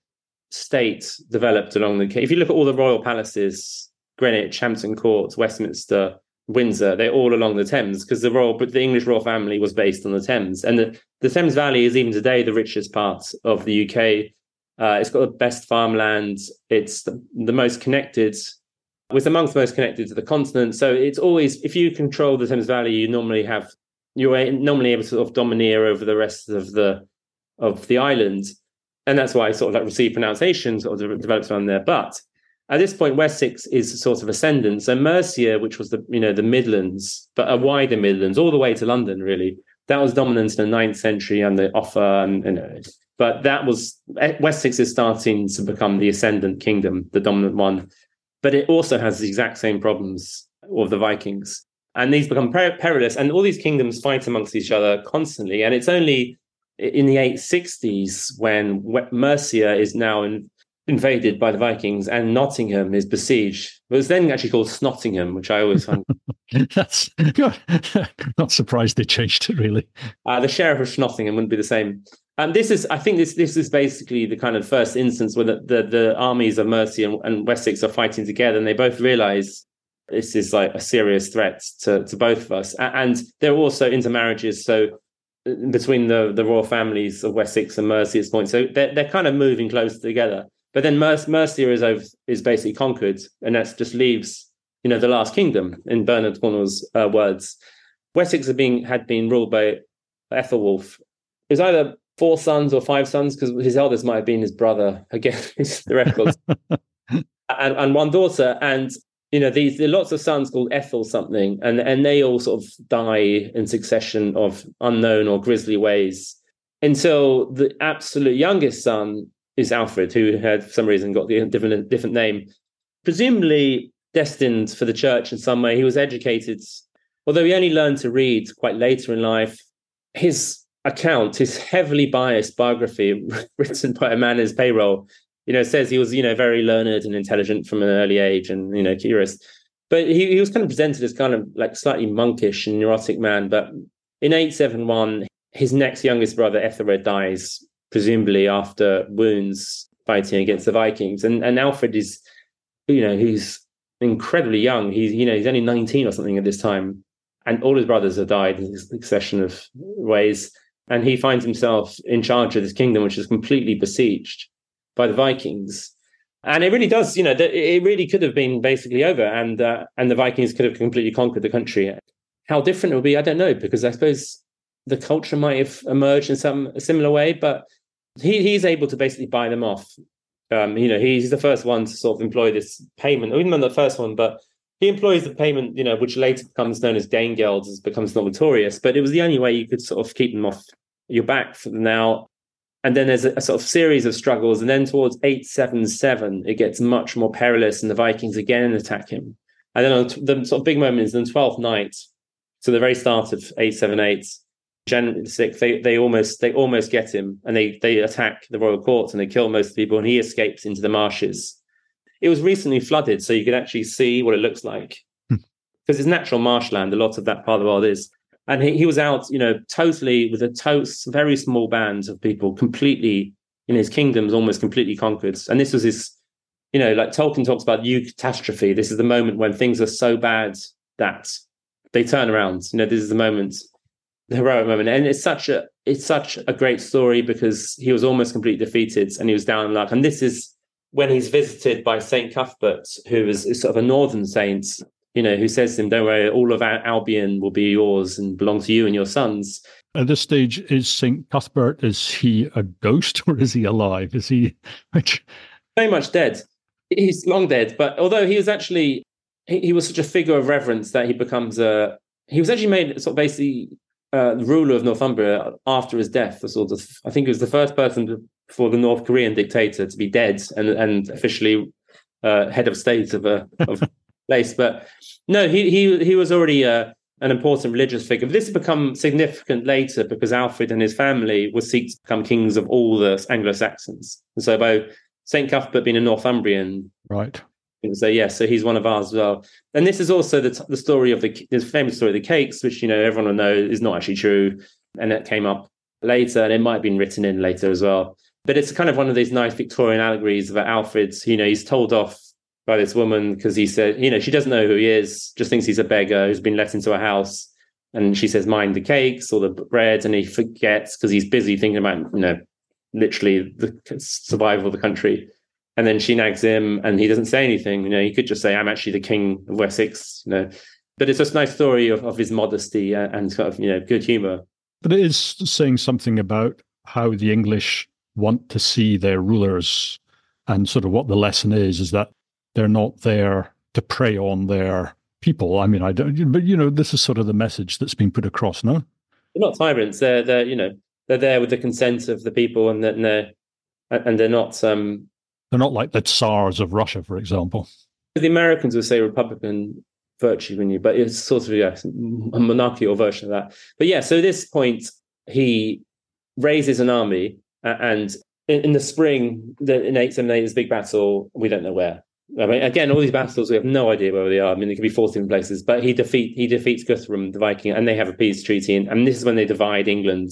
S2: state developed along the. If you look at all the royal palaces, Greenwich, Hampton Court, Westminster, Windsor, they're all along the Thames because the royal, the English royal family was based on the Thames, and the, the Thames Valley is even today the richest part of the UK. Uh, it's got the best farmland. It's the, the most connected. It's amongst the most connected to the continent. So it's always, if you control the Thames Valley, you normally have you're normally able to sort of domineer over the rest of the of the island and that's why sort of like received pronunciations sort of developed around there. But at this point, Wessex is sort of ascendant. So Mercia, which was the you know the Midlands, but a wider Midlands, all the way to London, really, that was dominant in the 9th century and the Offa and you know, but that was Wessex is starting to become the ascendant kingdom, the dominant one. But it also has the exact same problems of the Vikings, and these become per- perilous. And all these kingdoms fight amongst each other constantly. And it's only in the 860s when Mercia is now in, invaded by the Vikings and Nottingham is besieged. It was then actually called Snottingham, which I always find.
S1: That's not surprised they changed it really.
S2: Uh, the sheriff of Snottingham wouldn't be the same. And this is, I think, this this is basically the kind of first instance where the the, the armies of Mercia and, and Wessex are fighting together, and they both realise this is like a serious threat to to both of us. And there are also intermarriages, so between the the royal families of Wessex and Mercia at this point. So they're they're kind of moving closer together. But then Mer- Mercia is over, is basically conquered, and that just leaves you know the last kingdom in Bernard Cornwell's uh, words. Wessex had been had been ruled by Ethelwulf. It was either four sons or five sons because his eldest might have been his brother. Again, the records. and, and one daughter. And you know, these there are lots of sons called Ethel something, and and they all sort of die in succession of unknown or grisly ways until the absolute youngest son is Alfred, who had for some reason got the different different name, presumably destined for the church in some way. He was educated, although he only learned to read quite later in life. His account, his heavily biased biography, written by a man his payroll, you know, says he was, you know, very learned and intelligent from an early age and, you know, curious. But he, he was kind of presented as kind of like slightly monkish and neurotic man. But in 871, his next youngest brother, Ethelred, dies, presumably after wounds fighting against the Vikings. And and Alfred is, you know, he's incredibly young. He's, you know, he's only 19 or something at this time. And all his brothers have died in succession of ways. And he finds himself in charge of this kingdom, which is completely besieged by the Vikings. And it really does, you know, it really could have been basically over, and uh, and the Vikings could have completely conquered the country. How different it would be, I don't know, because I suppose the culture might have emerged in some similar way, but he he's able to basically buy them off. Um, you know, he's the first one to sort of employ this payment, even not the first one, but he employs the payment, you know, which later becomes known as Danegeld, as becomes notorious. But it was the only way you could sort of keep them off your back for now. And then there's a, a, sort of series of struggles. And then towards 877 it gets much more perilous and the vikings again attack him. And then on the sort of big moment is the 12th night. So the very start of 878 january 6th they, they almost they almost get him and they they attack the royal court and they kill most of the people and he escapes into the marshes. It was recently flooded so you could actually see what it looks like. Because hmm. it's natural marshland a lot of that part of the world is and he, he was out, you know, totally with a to- very small band of people, completely in his kingdoms, almost completely conquered. And this was his, you know, like Tolkien talks about eucatastrophe. This is the moment when things are so bad that they turn around. You know, this is the moment, the heroic moment, and it's such a it's such a great story because he was almost completely defeated and he was down in luck. And this is when he's visited by Saint Cuthbert, who is, is sort of a northern saint you know, who says to him, "Don't worry, all of Albion will be yours and belong to you and your sons."
S1: At this stage, is St. Cuthbert, is he a ghost or is he alive? Is he
S2: very much dead? He's long dead, but although he was actually he, he was such a figure of reverence that he becomes a he was actually made sort of basically uh, ruler of Northumbria after his death. The sort of I think he was the first person for the North Korean dictator to be dead and and officially uh, head of state of a of place. But no, he he he was already uh, an important religious figure. This become significant later because Alfred and his family were seek to become kings of all the Anglo Saxons. And so by Saint Cuthbert being a Northumbrian,
S1: right?
S2: So yes, yeah, so he's one of ours as well. And this is also the, the story of the, the famous story of the cakes, which you know everyone will know is not actually true, and it came up later, and it might have been written in later as well. But it's kind of one of these nice Victorian allegories about Alfred's. You know, he's told off by this woman because he said, you know, she doesn't know who he is, just thinks he's a beggar who's been let into a house. And she says, mind the cakes or the bread. And he forgets because he's busy thinking about, you know, literally the survival of the country. And then she nags him and he doesn't say anything. You know, he could just say, I'm actually the king of Wessex, you know. But it's just a nice story of, of his modesty and sort of, you know, good humor.
S1: But it is saying something about how the English want to see their rulers and sort of what the lesson is, is that they're not there to prey on their people. I mean, I don't, but you know, this is sort of the message that's been put across, no?
S2: They're not tyrants. They're, they're, you know, they're there with the consent of the people and that they're, and they're not, um,
S1: they're not like the Tsars of Russia, for example.
S2: The Americans would say Republican virtue in you, but it's sort of yeah, a monarchical version of that. But yeah, so at this point, he raises an army, and in, in the spring, the, in 878, this big battle, we don't know where. I mean, again, all these battles, we have no idea where they are. I mean, they could be fought in places, but he defeat he defeats Guthrum, the Viking, and they have a peace treaty. And, and this is when they divide England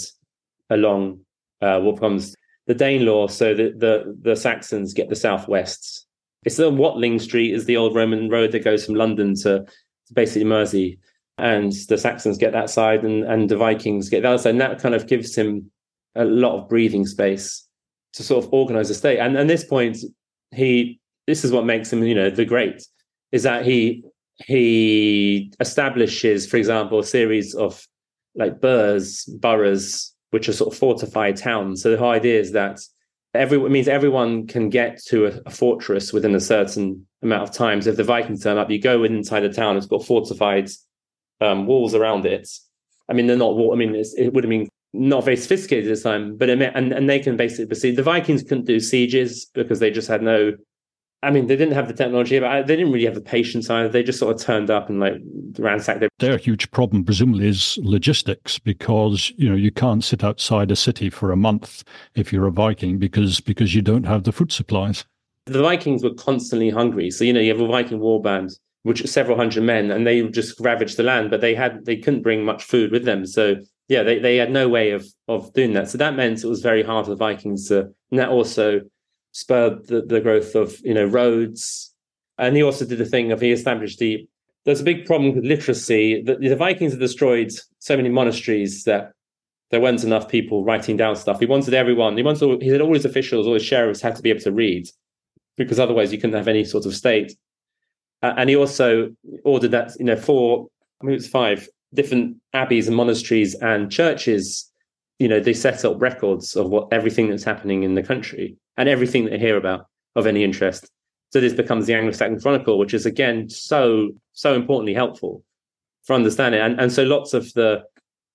S2: along uh, what becomes the Danelaw. So the, the the Saxons get the southwest. It's the Watling Street is the old Roman road that goes from London to, to basically Mersey, and the Saxons get that side, and and the Vikings get that side. And that kind of gives him a lot of breathing space to sort of organize a state. And at this point, he this is what makes him, you know, the great, is that he he establishes, for example, a series of like burhs, boroughs, which are sort of fortified towns. So the whole idea is that every it means everyone can get to a, a, fortress within a certain amount of time. So if the Vikings turn up, you go inside the town, it's got fortified um, walls around it. I mean, they're not. I mean, it would have been not very sophisticated at this time, but it and and they can basically the Vikings couldn't do sieges because they just had no I mean, they didn't have the technology, but uh, they didn't really have the patience either. They just sort of turned up and like ransacked. Their-,
S1: their huge problem, presumably, is logistics because you know you can't sit outside a city for a month if you're a Viking because because you don't have the food supplies.
S2: The Vikings were constantly hungry, so you know you have a Viking war band, which is several hundred men, and they just ravaged the land, but they had they couldn't bring much food with them, so yeah, they, they had no way of of doing that. So that meant it was very hard for the Vikings to, and that also spurred the, the growth of you know roads. And he also did the thing of he established the. There's a big problem with literacy. The, the Vikings had destroyed so many monasteries that there weren't enough people writing down stuff. He wanted everyone. He wanted. He said all his officials, all his sheriffs had to be able to read, because otherwise you couldn't have any sort of state. Uh, and he also ordered that you know four, I mean it was five different abbeys and monasteries and churches. You know they set up records of what everything that's happening in the country and everything they hear about of any interest. So this becomes the Anglo-Saxon Chronicle, which is again so so importantly helpful for understanding. And and so lots of the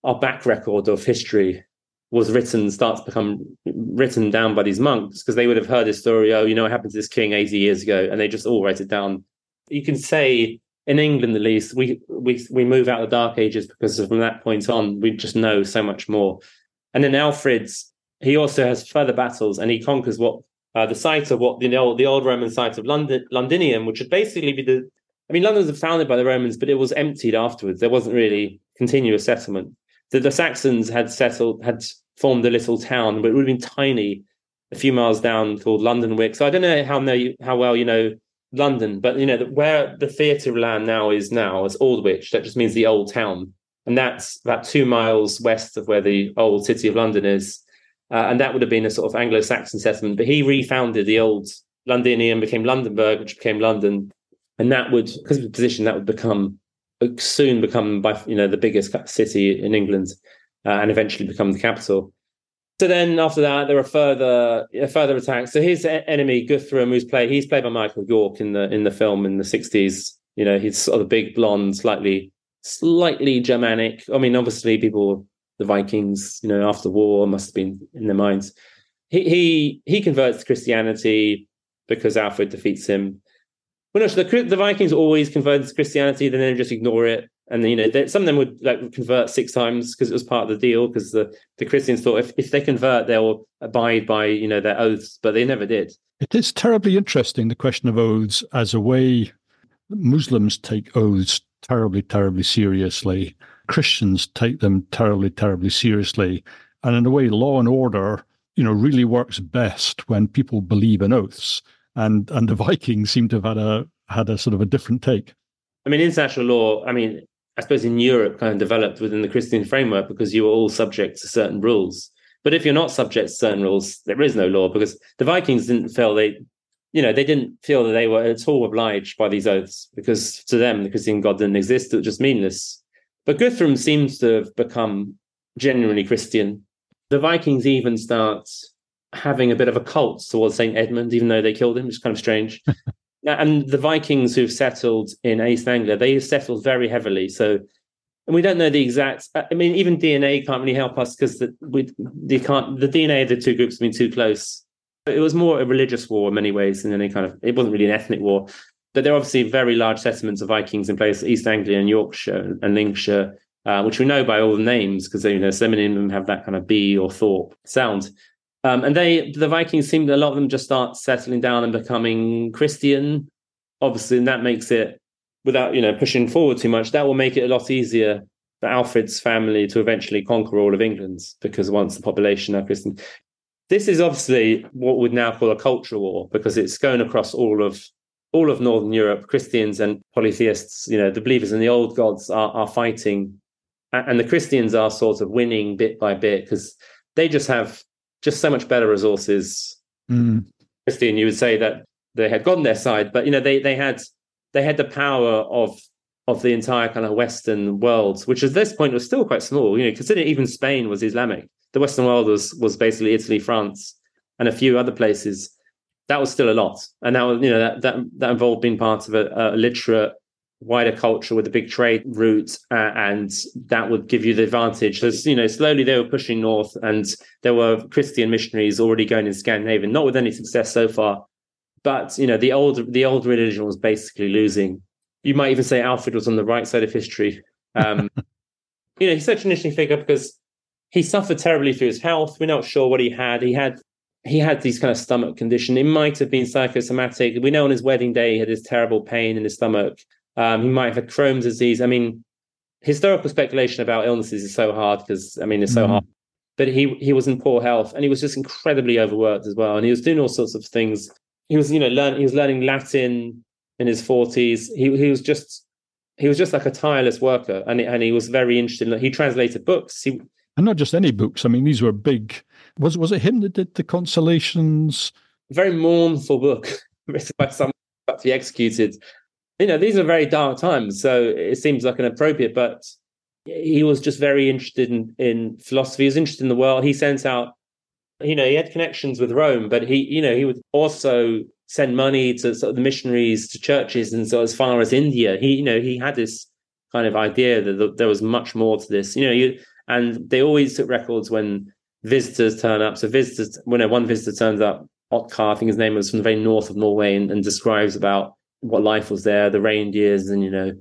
S2: our back record of history was written starts to become written down by these monks because they would have heard this story. Oh, you know what happened to this king eighty years ago, and they just all write it down. You can say in England at least we we we move out of the Dark Ages because from that point on we just know so much more. And then Alfred's he also has further battles and he conquers what uh, the site of what the old the old Roman site of London Londinium, which would basically be the I mean London was founded by the Romans, but it was emptied afterwards. There wasn't really continuous settlement. The, the Saxons had settled had formed a little town, but it would have been tiny, a few miles down called Lundenwic. So I don't know how know how well you know London, but you know where the theatre land now is now is Aldwych. That just means the old town, and that's about two miles west of where the old city of London is. Uh, and that would have been a sort of Anglo-Saxon settlement. But he refounded the old Londinium, became Lundenburh, which became London, and that would, because of the position, that would become soon become by you know the biggest city in England. uh, and eventually become the capital. So then after that, there are further uh, further attacks. So his enemy Guthrum, who's played he's played by Michael York in the in the film in the sixties. You know, he's sort of a big, blonde, slightly slightly Germanic. I mean, obviously, people the Vikings, you know, after the war must have been in their minds. He he he converts to Christianity because Alfred defeats him. Well, no, so the, the Vikings always convert to Christianity, then they just ignore it and you know they, some of them would like convert six times because it was part of the deal because the, the christians thought if, if they convert they'll abide by you know their oaths but they never did
S1: it is terribly interesting the question of oaths as a way muslims take oaths terribly terribly seriously christians take them terribly terribly seriously and in a way law and order you know really works best when people believe in oaths and and the vikings seem to have had a had a sort of a different take
S2: I mean, international law, I mean, I suppose in Europe kind of developed within the Christian framework because you were all subject to certain rules. But if you're not subject to certain rules, there is no law because the Vikings didn't feel they, you know, they didn't feel that they were at all obliged by these oaths because to them the Christian God didn't exist; it was just meaningless. But Guthrum seems to have become genuinely Christian. The Vikings even start having a bit of a cult towards Saint Edmund, even though they killed him, which is kind of strange. and the Vikings who've settled in East Anglia, they settled very heavily. So, and we don't know the exact. I mean, even DNA can't really help us because the we the can't the DNA of the two groups have been too close. It was more a religious war in many ways than any kind of. It wasn't really an ethnic war, there are obviously very large settlements of Vikings in place, East Anglia and Yorkshire and Lincolnshire, uh, which we know by all the names because you know so many of them have that kind of B or Thorpe sound. Um, and they, the Vikings seem a lot of them just start settling down and becoming Christian. Obviously, and that makes it without you know pushing forward too much. That will make it a lot easier for Alfred's family to eventually conquer all of England because once the population are Christian, this is obviously what we'd now call a cultural war because it's going across all of all of Northern Europe. Christians and polytheists, you know, the believers in the old gods are are fighting, and the Christians are sort of winning bit by bit because they just have just so much better resources. Mm. Christine, you would say that they had gotten their side, but you know they they had they had the power of of the entire kind of Western world, which at this point was still quite small. You know, considering even Spain was Islamic, the Western world was was basically Italy, France, and a few other places. That was still a lot, and that was you know that that that involved being part of a, a literate wider culture with a big trade route, uh, and that would give you the advantage. So, you know, slowly they were pushing north, and there were Christian missionaries already going in Scandinavia, not with any success so far. But you know, the old the old religion was basically losing. You might even say Alfred was on the right side of history. Um, you know, he's such an interesting figure because he suffered terribly through his health. We're not sure what he had. He had he had these kind of stomach condition. It might have been psychosomatic. We know on his wedding day he had this terrible pain in his stomach. Um, he might have had Crohn's disease. I mean, historical speculation about illnesses is so hard because I mean it's so mm. hard. But he he was in poor health and he was just incredibly overworked as well. And he was doing all sorts of things. He was, you know, learn he was learning Latin in his forties. He he was just he was just like a tireless worker, and and he was very interested. In, he translated books. He
S1: and not just any books. I mean, these were big. Was was it him that did the Consolations?
S2: Very mournful book written by someone about to be executed you know, these are very dark times, so it seems like an appropriate. But he was just very interested in in philosophy. He was interested in the world. He sent out, you know, he had connections with Rome, but he, you know, he would also send money to sort of the missionaries to churches, and so as far as India, he, you know, he had this kind of idea that there was much more to this. You know, you, and they always took records when visitors turn up. So visitors, when one visitor turns up, Ottar, I think his name was from the very north of Norway, and, and describes about what life was there, the reindeers, and you know,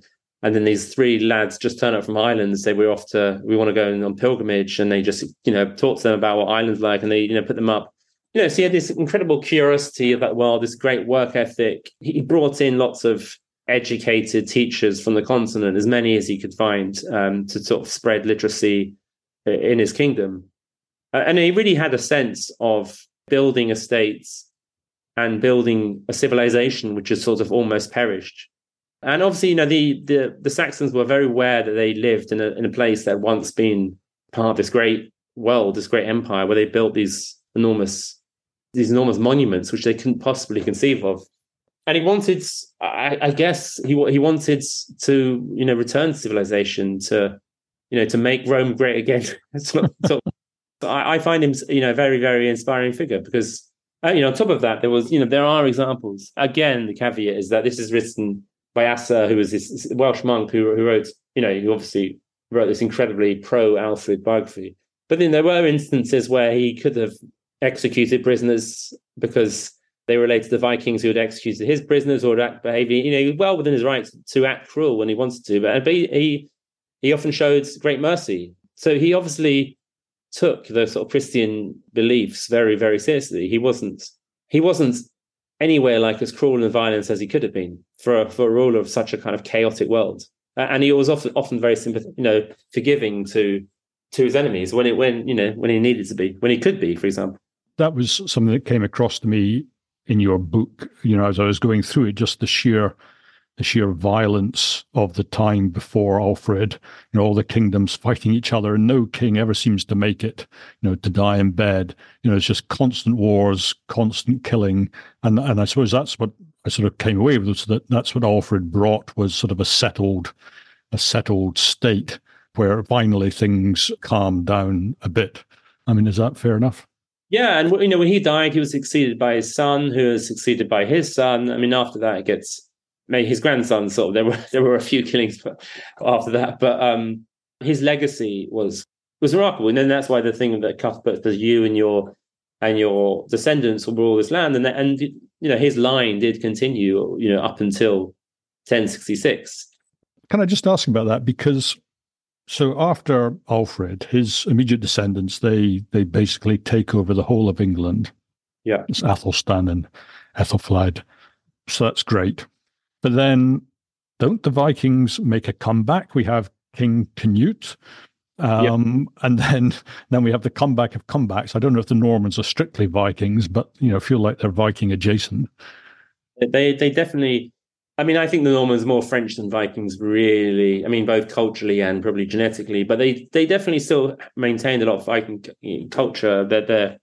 S2: and then these three lads just turn up from Ireland and say we're off to we want to go on pilgrimage, and they just you know talk to them about what Ireland's like, and they you know put them up. You know, so he had this incredible curiosity about well, this great work ethic. He brought in lots of educated teachers from the continent, as many as he could find, um, to sort of spread literacy in his kingdom. Uh, and he really had a sense of building estates and building a civilization which has sort of almost perished. And obviously, you know, the the, the Saxons were very aware that they lived in a in a place that once been part of this great world, this great empire, where they built these enormous these enormous monuments which they couldn't possibly conceive of. And he wanted, I, I guess, he he wanted to you know return to civilization to you know, to make Rome great again. I, I, find him, you know, a very, very inspiring figure because, uh, you know, on top of that, there was, you know, there are examples. Again, the caveat is that this is written by Asser, who was this Welsh monk who, who wrote, you know, who obviously wrote this incredibly pro Alfred biography. But then there were instances where he could have executed prisoners because they related to Vikings who had executed his prisoners or act behaving, you know, well within his rights to act cruel when he wanted to. But, but he he often showed great mercy. So he obviously took the sort of Christian beliefs very, very seriously. He wasn't he wasn't anywhere like as cruel and violent as he could have been for a, for a ruler of such a kind of chaotic world. And he was often often very sympathetic, you know, forgiving to to his enemies when it when you know when he needed to be, when he could be, for example.
S1: That was something that came across to me in your book, you know, as I was going through it, just the sheer the sheer violence of the time before Alfred, you know, all the kingdoms fighting each other, and no king ever seems to make it, you know, to die in bed. You know, it's just constant wars, constant killing, and and I suppose that's what I sort of came away with was that that's what Alfred brought was sort of a settled, a settled state where finally things calmed down a bit. I mean, is that fair enough?
S2: Yeah, and you know when he died, he was succeeded by his son, who was succeeded by his son. I mean, after that, it gets maybe his grandson. Sort of there were there were a few killings after that, but um, his legacy was was remarkable, and then that's why the thing that Cuthbert does you and your and your descendants will rule this land, and and you know his line did continue, you know, up until 1066.
S1: Can I just ask about that because so after Alfred, his immediate descendants, they they basically take over the whole of England.
S2: Yeah.
S1: It's Athelstan and Ethelflaed. So that's great. But then don't the Vikings make a comeback? We have King Canute. Um, yep. and then then we have the comeback of comebacks. I don't know if the Normans are strictly Vikings, but you know, feel like they're Viking adjacent.
S2: They they definitely I mean, I think the Normans are more French than Vikings, really. I mean, both culturally and probably genetically, but they they definitely still maintained a lot of Viking culture. That their,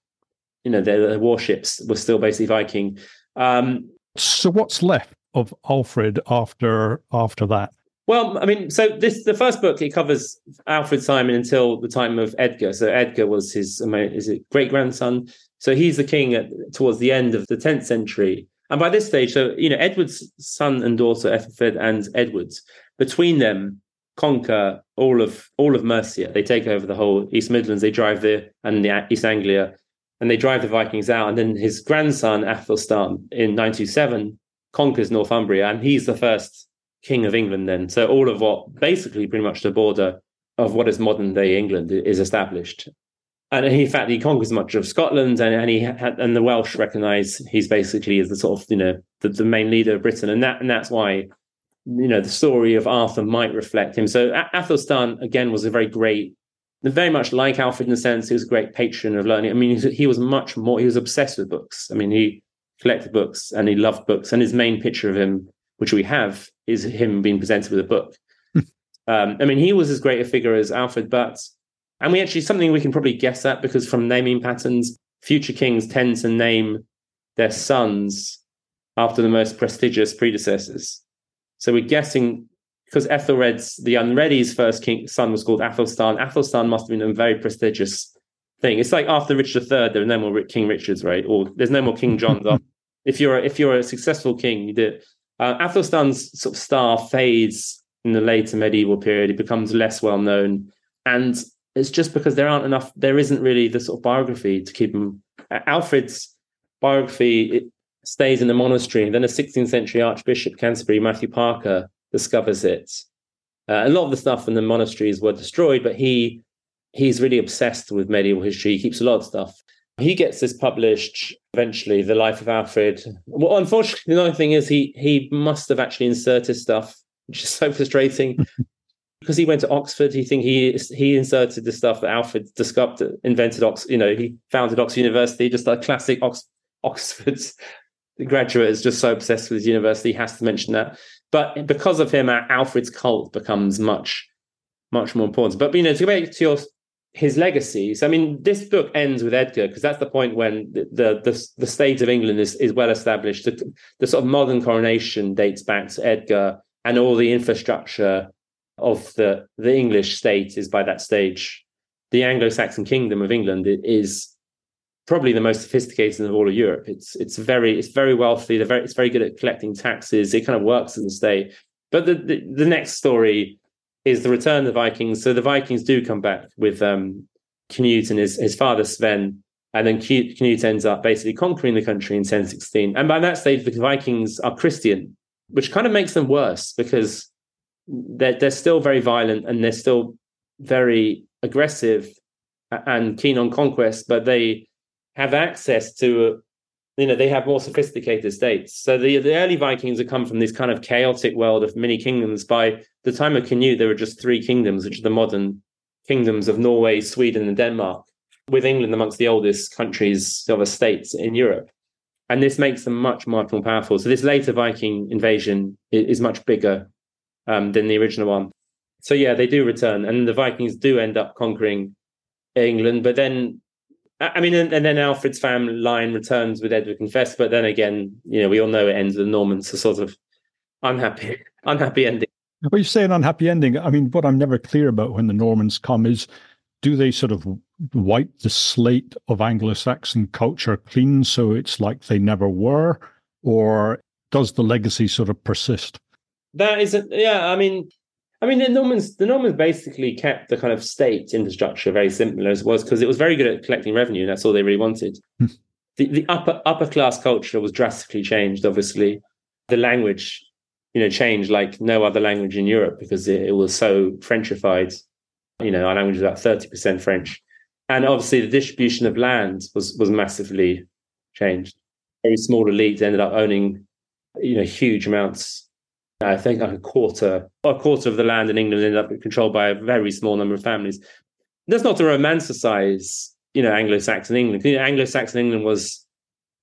S2: you know, their, their, warships were still basically Viking. Um,
S1: so, what's left of Alfred after after that?
S2: Well, I mean, so this the first book it covers Alfred Simon until the time of Edgar. So Edgar was his is it great grandson. So he's the king at, towards the end of the tenth century. And by this stage, so you know, Edward's son and daughter, Ethelflaed and Edwards, between them conquer all of all of Mercia. They take over the whole East Midlands. They drive the and the East Anglia, and they drive the Vikings out. And then his grandson Athelstan in 927 conquers Northumbria, and he's the first king of England. Then, so all of what basically pretty much the border of what is modern day England is established and in fact he conquers much of Scotland, and, and he had, and the Welsh recognise he's basically as the sort of you know the, the main leader of Britain, and that and that's why you know the story of Arthur might reflect him. So Athelstan again was a very great, very much like Alfred in the sense he was a great patron of learning. I mean, he was much more. He was obsessed with books. I mean, he collected books and he loved books, and his main picture of him, which we have, is him being presented with a book. um, I mean, he was as great a figure as Alfred, but and we actually, something we can probably guess at because from naming patterns, future kings tend to name their sons after the most prestigious predecessors. So we're guessing because Ethelred's, the Unready's first king, son was called Athelstan. Athelstan must have been a very prestigious thing. It's like after Richard III, there are no more King Richards, right? Or there's no more King Johns. if you're a, if you're a successful king, you did. Uh, Athelstan's sort of star fades in the later medieval period. He becomes less well known, and it's just because there aren't enough. There isn't really the sort of biography to keep him. Alfred's biography stays in the monastery, and then a 16th century Archbishop Canterbury Matthew Parker discovers it. Uh, a lot of the stuff in the monasteries were destroyed, but he he's really obsessed with medieval history. He keeps a lot of stuff. He gets this published eventually, The Life of Alfred. Well, unfortunately, the only thing is he he must have actually inserted stuff, which is so frustrating. because he went to Oxford, he think he he inserted the stuff that Alfred discovered, invented Ox, you know, he founded Oxford University, just a classic Ox, Oxford's graduate is just so obsessed with his university, he has to mention that. But because of him, Alfred's cult becomes much, much more important. But you know, to go back to your his legacies, I mean, this book ends with Edgar because that's the point when the the the, the state of England is is well established. The, the sort of modern coronation dates back to Edgar and all the infrastructure of the the English state is by that stage. The Anglo-Saxon kingdom of England is probably the most sophisticated of all of Europe. It's it's very it's very wealthy. They're very it's very good at collecting taxes. It kind of works in the state. But the, the, the next story is the return of the Vikings. So the Vikings do come back with um, Canute and his his father Sven, and then Canute, ends up basically conquering the country in 1016. And by that stage, the Vikings are Christian, which kind of makes them worse because they're they're still very violent and they're still very aggressive and keen on conquest, but they have access to you know they have more sophisticated states. So the, the early vikings have come from this kind of chaotic world of many kingdoms. By the time of canute there were just three kingdoms which are the modern kingdoms of norway sweden and denmark with england amongst the oldest countries of states in europe. And this makes them much much more powerful. So this later viking invasion is, much bigger um, than the original one. So yeah they do return and the vikings do end up conquering england but then I mean, and, and, then Alfred's family line returns with Edward Confessor, but then again, you know, we all know it ends with the Normans, a sort of unhappy, unhappy ending.
S1: Well, you say an unhappy ending. I mean, what I'm never clear about when the Normans come is, do they sort of wipe the slate of Anglo-Saxon culture clean, so it's like they never were, or does the legacy sort of persist?
S2: That isn't. Yeah, I mean, I mean, the Normans, the Normans basically kept the kind of state infrastructure very similar as it was because it was very good at collecting revenue. And that's all they really wanted. Hmm. the, the upper upper class culture was drastically changed. Obviously, the language, you know, changed like no other language in Europe because it, it was so Frenchified. You know, our language is about thirty percent French, and obviously the distribution of land was was massively changed. Very small elite ended up owning, you know, huge amounts I think like a quarter, a quarter of the land in England ended up controlled by a very small number of families. That's not to romanticize, you know, Anglo-Saxon England. You know, Anglo-Saxon England was,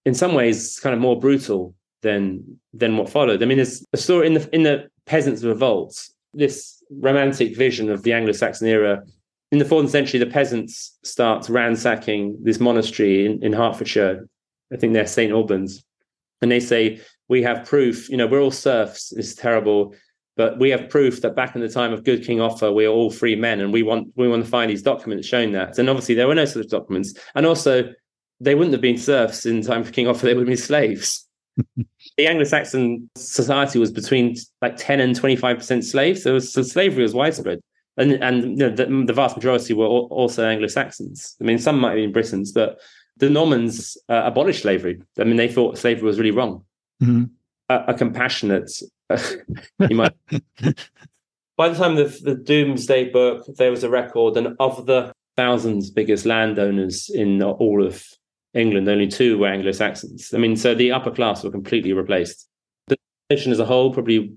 S2: in some ways, kind of more brutal than than what followed. I mean, there's a story in the in the Peasants' Revolt. This romantic vision of the Anglo-Saxon era. In the 14th century, the peasants start ransacking this monastery in, in Hertfordshire. I think they're St. Albans. And they say, we have proof, you know, we're all serfs, it's terrible, but we have proof that back in the time of good King Offa, we are all free men, and we want we want to find these documents showing that. And obviously there were no such documents. And also they wouldn't have been serfs in time for King Offa, they would have been slaves. the Anglo-Saxon society was between like 10 and 25% slaves. So, was, so slavery was widespread. And, and you know, the, the, vast majority were also Anglo-Saxons. I mean, some might have been Britons, but the Normans uh, abolished slavery. I mean, they thought slavery was really wrong mm-hmm. a, a, compassionate. you might. By the time the, the Domesday Book, there was a record, and of the thousands biggest landowners in all of England, only two were Anglo Saxons. I mean, so the upper class were completely replaced. The nation as a whole probably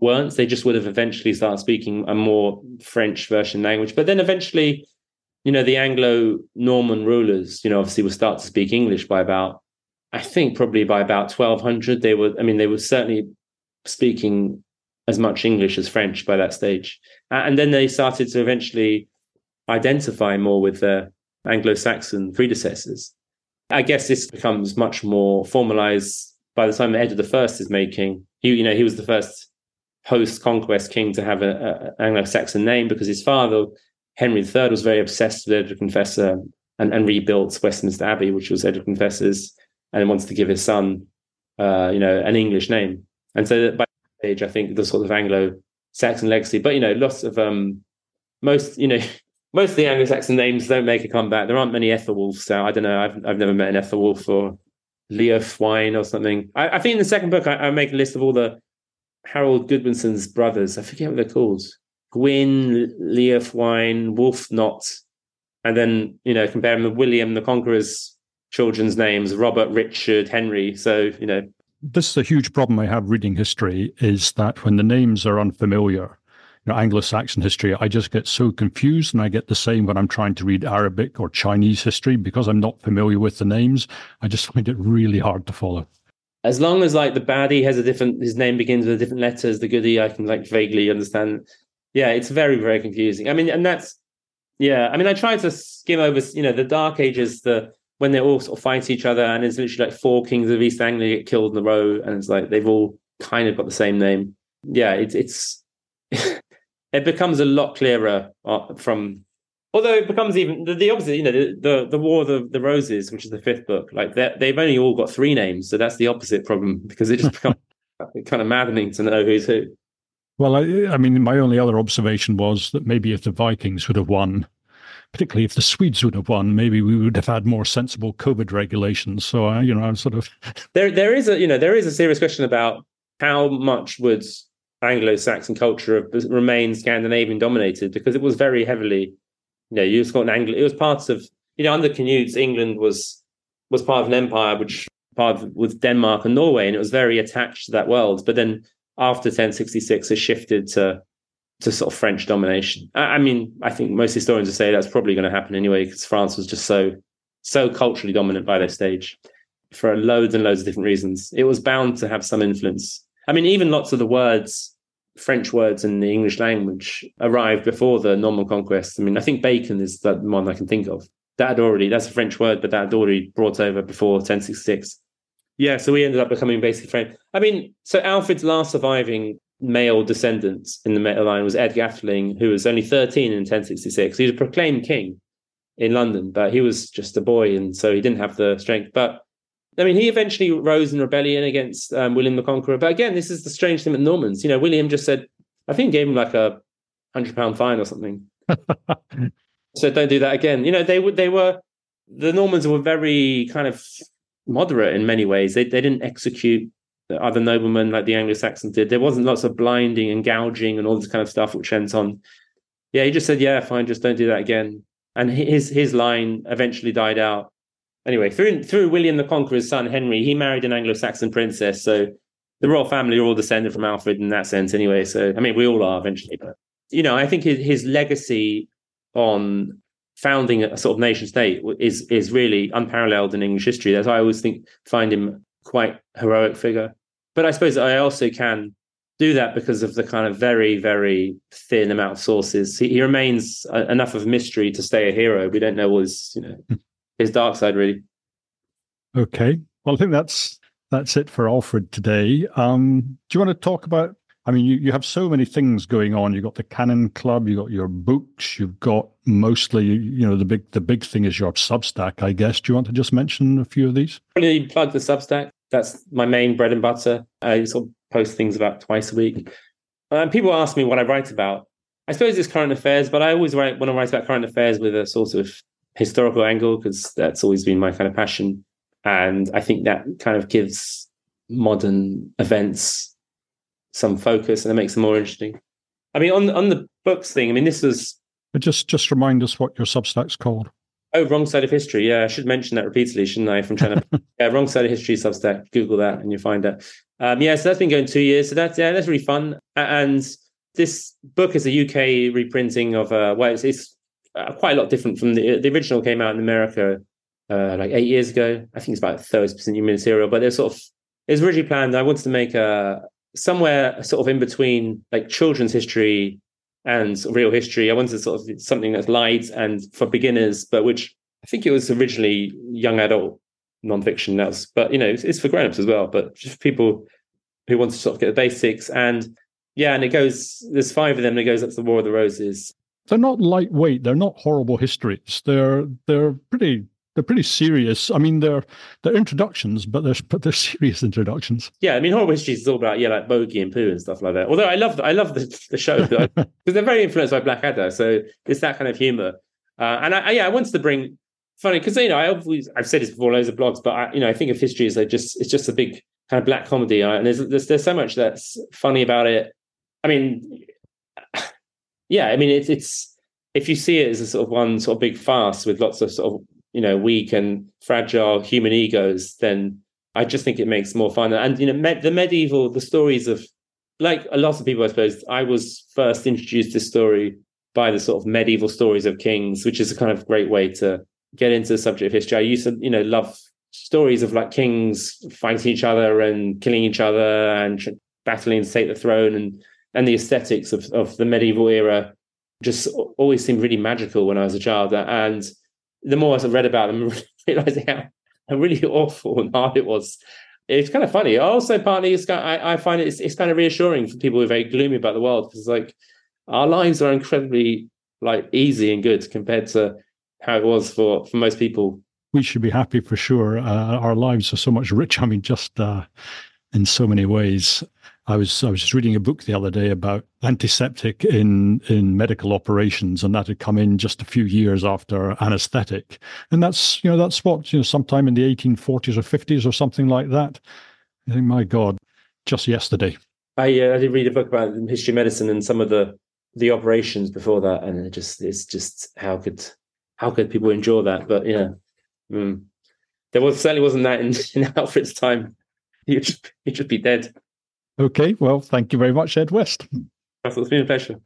S2: weren't. They just would have eventually started speaking a more French version language. But then eventually, you know, the Anglo Norman rulers, you know, obviously would start to speak English by about I think probably by about 1200, they were, I mean, they were certainly speaking as much English as French by that stage. And then they started to eventually identify more with their Anglo Saxon predecessors. I guess this becomes much more formalized by the time Edward I is making. He, you know, he was the first post conquest king to have an Anglo Saxon name because his father, Henry III, was very obsessed with Edward Confessor and, and rebuilt Westminster Abbey, which was Edward Confessor's and wants to give his son, uh, you know, an English name. And so by age, I think the sort of Anglo-Saxon legacy. But you know, lots of um, most, you know, most of the Anglo-Saxon names don't make a comeback. There aren't many Ethelwulfs. So I don't know. I've I've never met an Ethelwulf or Leo Leofwine or something. I, I, think in the second book, I, I, make a list of all the Harold Godwinson's brothers. I forget what they're called. Gwyn, Leofwine, Wulfnoth, and then you know compare them with William the Conqueror's children's names Robert, Richard, Henry. So, you know.
S1: This is a huge problem I have reading history is that when the names are unfamiliar, you know, Anglo-Saxon history, I just get so confused, and I get the same when I'm trying to read Arabic or Chinese history because I'm not familiar with the names. I just find it really hard to follow.
S2: As long as like the baddie has a different, his name begins with different letters, the goodie I can like vaguely understand. Yeah, it's very very confusing. I mean, and that's yeah. I mean, I try to skim over, you know, the Dark Ages, the when they're all sort of fight each other, and it's literally like four kings of East Anglia get killed in a row, and it's like they've all kind of got the same name. Yeah, it's it's it becomes a lot clearer uh, from although it becomes even the, the opposite you know the, the, the war of the, the roses which is the fifth book like they've only all got three names so that's the opposite problem because it just becomes kind of maddening to know who's who
S1: well I, I mean my only other observation was that maybe if the vikings would have won particularly if the Swedes would have won, maybe we would have had more sensible COVID regulations. So, uh, you know, I'm sort of
S2: there. There is a you know there is a serious question about how much would Anglo-Saxon culture remain Scandinavian dominated because it was very heavily, you know, you've got an Anglo. It was part of you know under Canutes, England was was part of an empire which part of, with Denmark and Norway, and it was very attached to that world. But then after 1066, it shifted to to sort of French domination. I, I mean, I think most historians would say that's probably going to happen anyway because France was just so so culturally dominant by this stage for loads and loads of different reasons. It was bound to have some influence. I mean, even lots of the words, French words in the English language, arrived before the Norman conquest. I mean, I think bacon is the one I can think of. That had already, that's a French word, but that had already brought over before 1066. Yeah, so we ended up becoming basically French. I mean, so Alfred's last surviving male descendants in the male line was Edgar Atheling, who was only 13 in 1066. He was a proclaimed king in London, but he was just a boy, and so he didn't have the strength. But I mean, he eventually rose in rebellion against um, William the Conqueror. But again, this is the strange thing with Normans. You know, William just said, I think gave him like a hundred pound fine or something. so don't do that again. You know, they would they were the Normans were very kind of moderate in many ways. They they didn't execute other noblemen like the Anglo-Saxons did. There wasn't lots of blinding and gouging and all this kind of stuff which went on. Yeah, he just said, "Yeah, fine, just don't do that again." And his his line eventually died out. Anyway, through through William the Conqueror's son Henry, he married an Anglo-Saxon princess. So the royal family are all descended from Alfred in that sense. Anyway, so I mean, we all are eventually, but you know, I think his, his legacy on founding a sort of nation state is is really unparalleled in English history. As I always think, find him quite heroic figure. But I suppose I also can do that because of the kind of very, very thin amount of sources. He, he remains a, enough of mystery to stay a hero. We don't know what his, you know, hmm. his dark side really.
S1: Okay. Well, I think that's that's it for Alfred today. Um, do you want to talk about? I mean, you, you have so many things going on. You've got the Canon Club, you've got your books, you've got mostly, you know, the big the big thing is your Substack, I guess. Do you want to just mention a few of these?
S2: Really plug the Substack that's my main bread and butter. I sort of post things about twice a week. And people ask me what I write about. I suppose it's current affairs, but I always write when I write about current affairs with a sort of historical angle because that's always been my kind of passion. And I think that kind of gives modern events some focus and it makes them more interesting. I mean, on on the books thing, I mean, this was
S1: just just remind us what your Substack's called.
S2: Oh, wrong side of history. Yeah, I should mention that repeatedly, shouldn't I? From trying to yeah, wrong side of history Substack. Google that and you'll find it. Um, yeah, so that's been going two years. So that's yeah, that's really fun. And this book is a UK reprinting of uh, well, it's, it's uh, quite a lot different from the the original. Came out in America uh, like eight years ago. I think it's about thirty percent new material, but there's sort of it's originally planned. I wanted to make a somewhere sort of in between like children's history and real history. I wanted sort of something that's light and for beginners, but which I think it was originally young adult nonfiction. That's but you know it's, it's for grown-ups as well, but just people who want to sort of get the basics. And yeah, and it goes. There's five of them. And it goes up to the War of the Roses.
S1: They're not lightweight. They're not horrible histories. They're they're pretty they're pretty serious. I mean, they're they're introductions, but they're but they're serious introductions.
S2: Yeah, I mean, horror history is all about yeah, like bogey and poo and stuff like that. Although I love I love the, the show because they're very influenced by Blackadder, so it's that kind of humor. Uh, and I, I, yeah, I wanted to bring funny because you know I always I've said this before loads of blogs, but I, you know I think of history as like just it's just a big kind of black comedy, and there's, there's there's so much that's funny about it. I mean, yeah, I mean it's it's if you see it as a sort of one sort of big farce with lots of sort of you know weak and fragile human egos, then I just think it makes more fun. And you know, me- the medieval, the stories of like a lot of people, I suppose, I was first introduced to story by the sort of medieval stories of kings, which is a kind of great way to get into the subject of history. I used to, you know, love stories of like kings fighting each other and killing each other and battling to take the throne and and the aesthetics of, of the medieval era just always seemed really magical when I was a child. And the more I read about them, realizing how, really awful and hard it was. It's kind of funny. Also, partly, it's kind of, I, I find it's, it's kind of reassuring for people who are very gloomy about the world because, like, our lives are incredibly like easy and good compared to how it was for for most people.
S1: We should be happy for sure. Uh, our lives are so much richer. I mean, just uh, in so many ways. I was I was just reading a book the other day about antiseptic in in medical operations, and that had come in just a few years after anaesthetic, and that's you know that's what you know sometime in the 1840s or 50s or something like that. I think, my God, just yesterday.
S2: I uh, I did read a book about history of medicine and some of the the operations before that, and it just it's just how could how could people endure that? But yeah, mm. there was certainly wasn't that in, in Alfred's time. He'd just, he'd just be dead.
S1: Okay, well, thank you very much, Ed West.
S2: It's been a pleasure.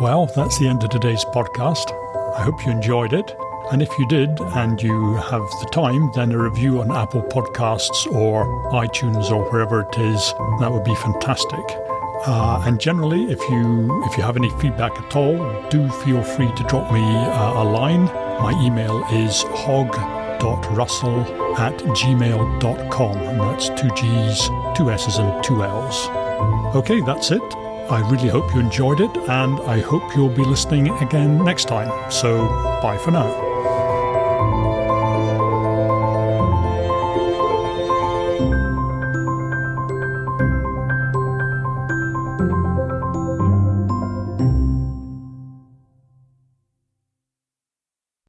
S1: Well, that's the end of today's podcast. I hope you enjoyed it. And if you did and you have the time, then a review on Apple Podcasts or iTunes or wherever it is, that would be fantastic. Uh, and generally, if you if you have any feedback at all, do feel free to drop me uh, a line. My email is hog.russell at gmail.com, and that's two G's, two S's, and two L's. Okay, that's it. I really hope you enjoyed it, and I hope you'll be listening again next time. So, bye for now.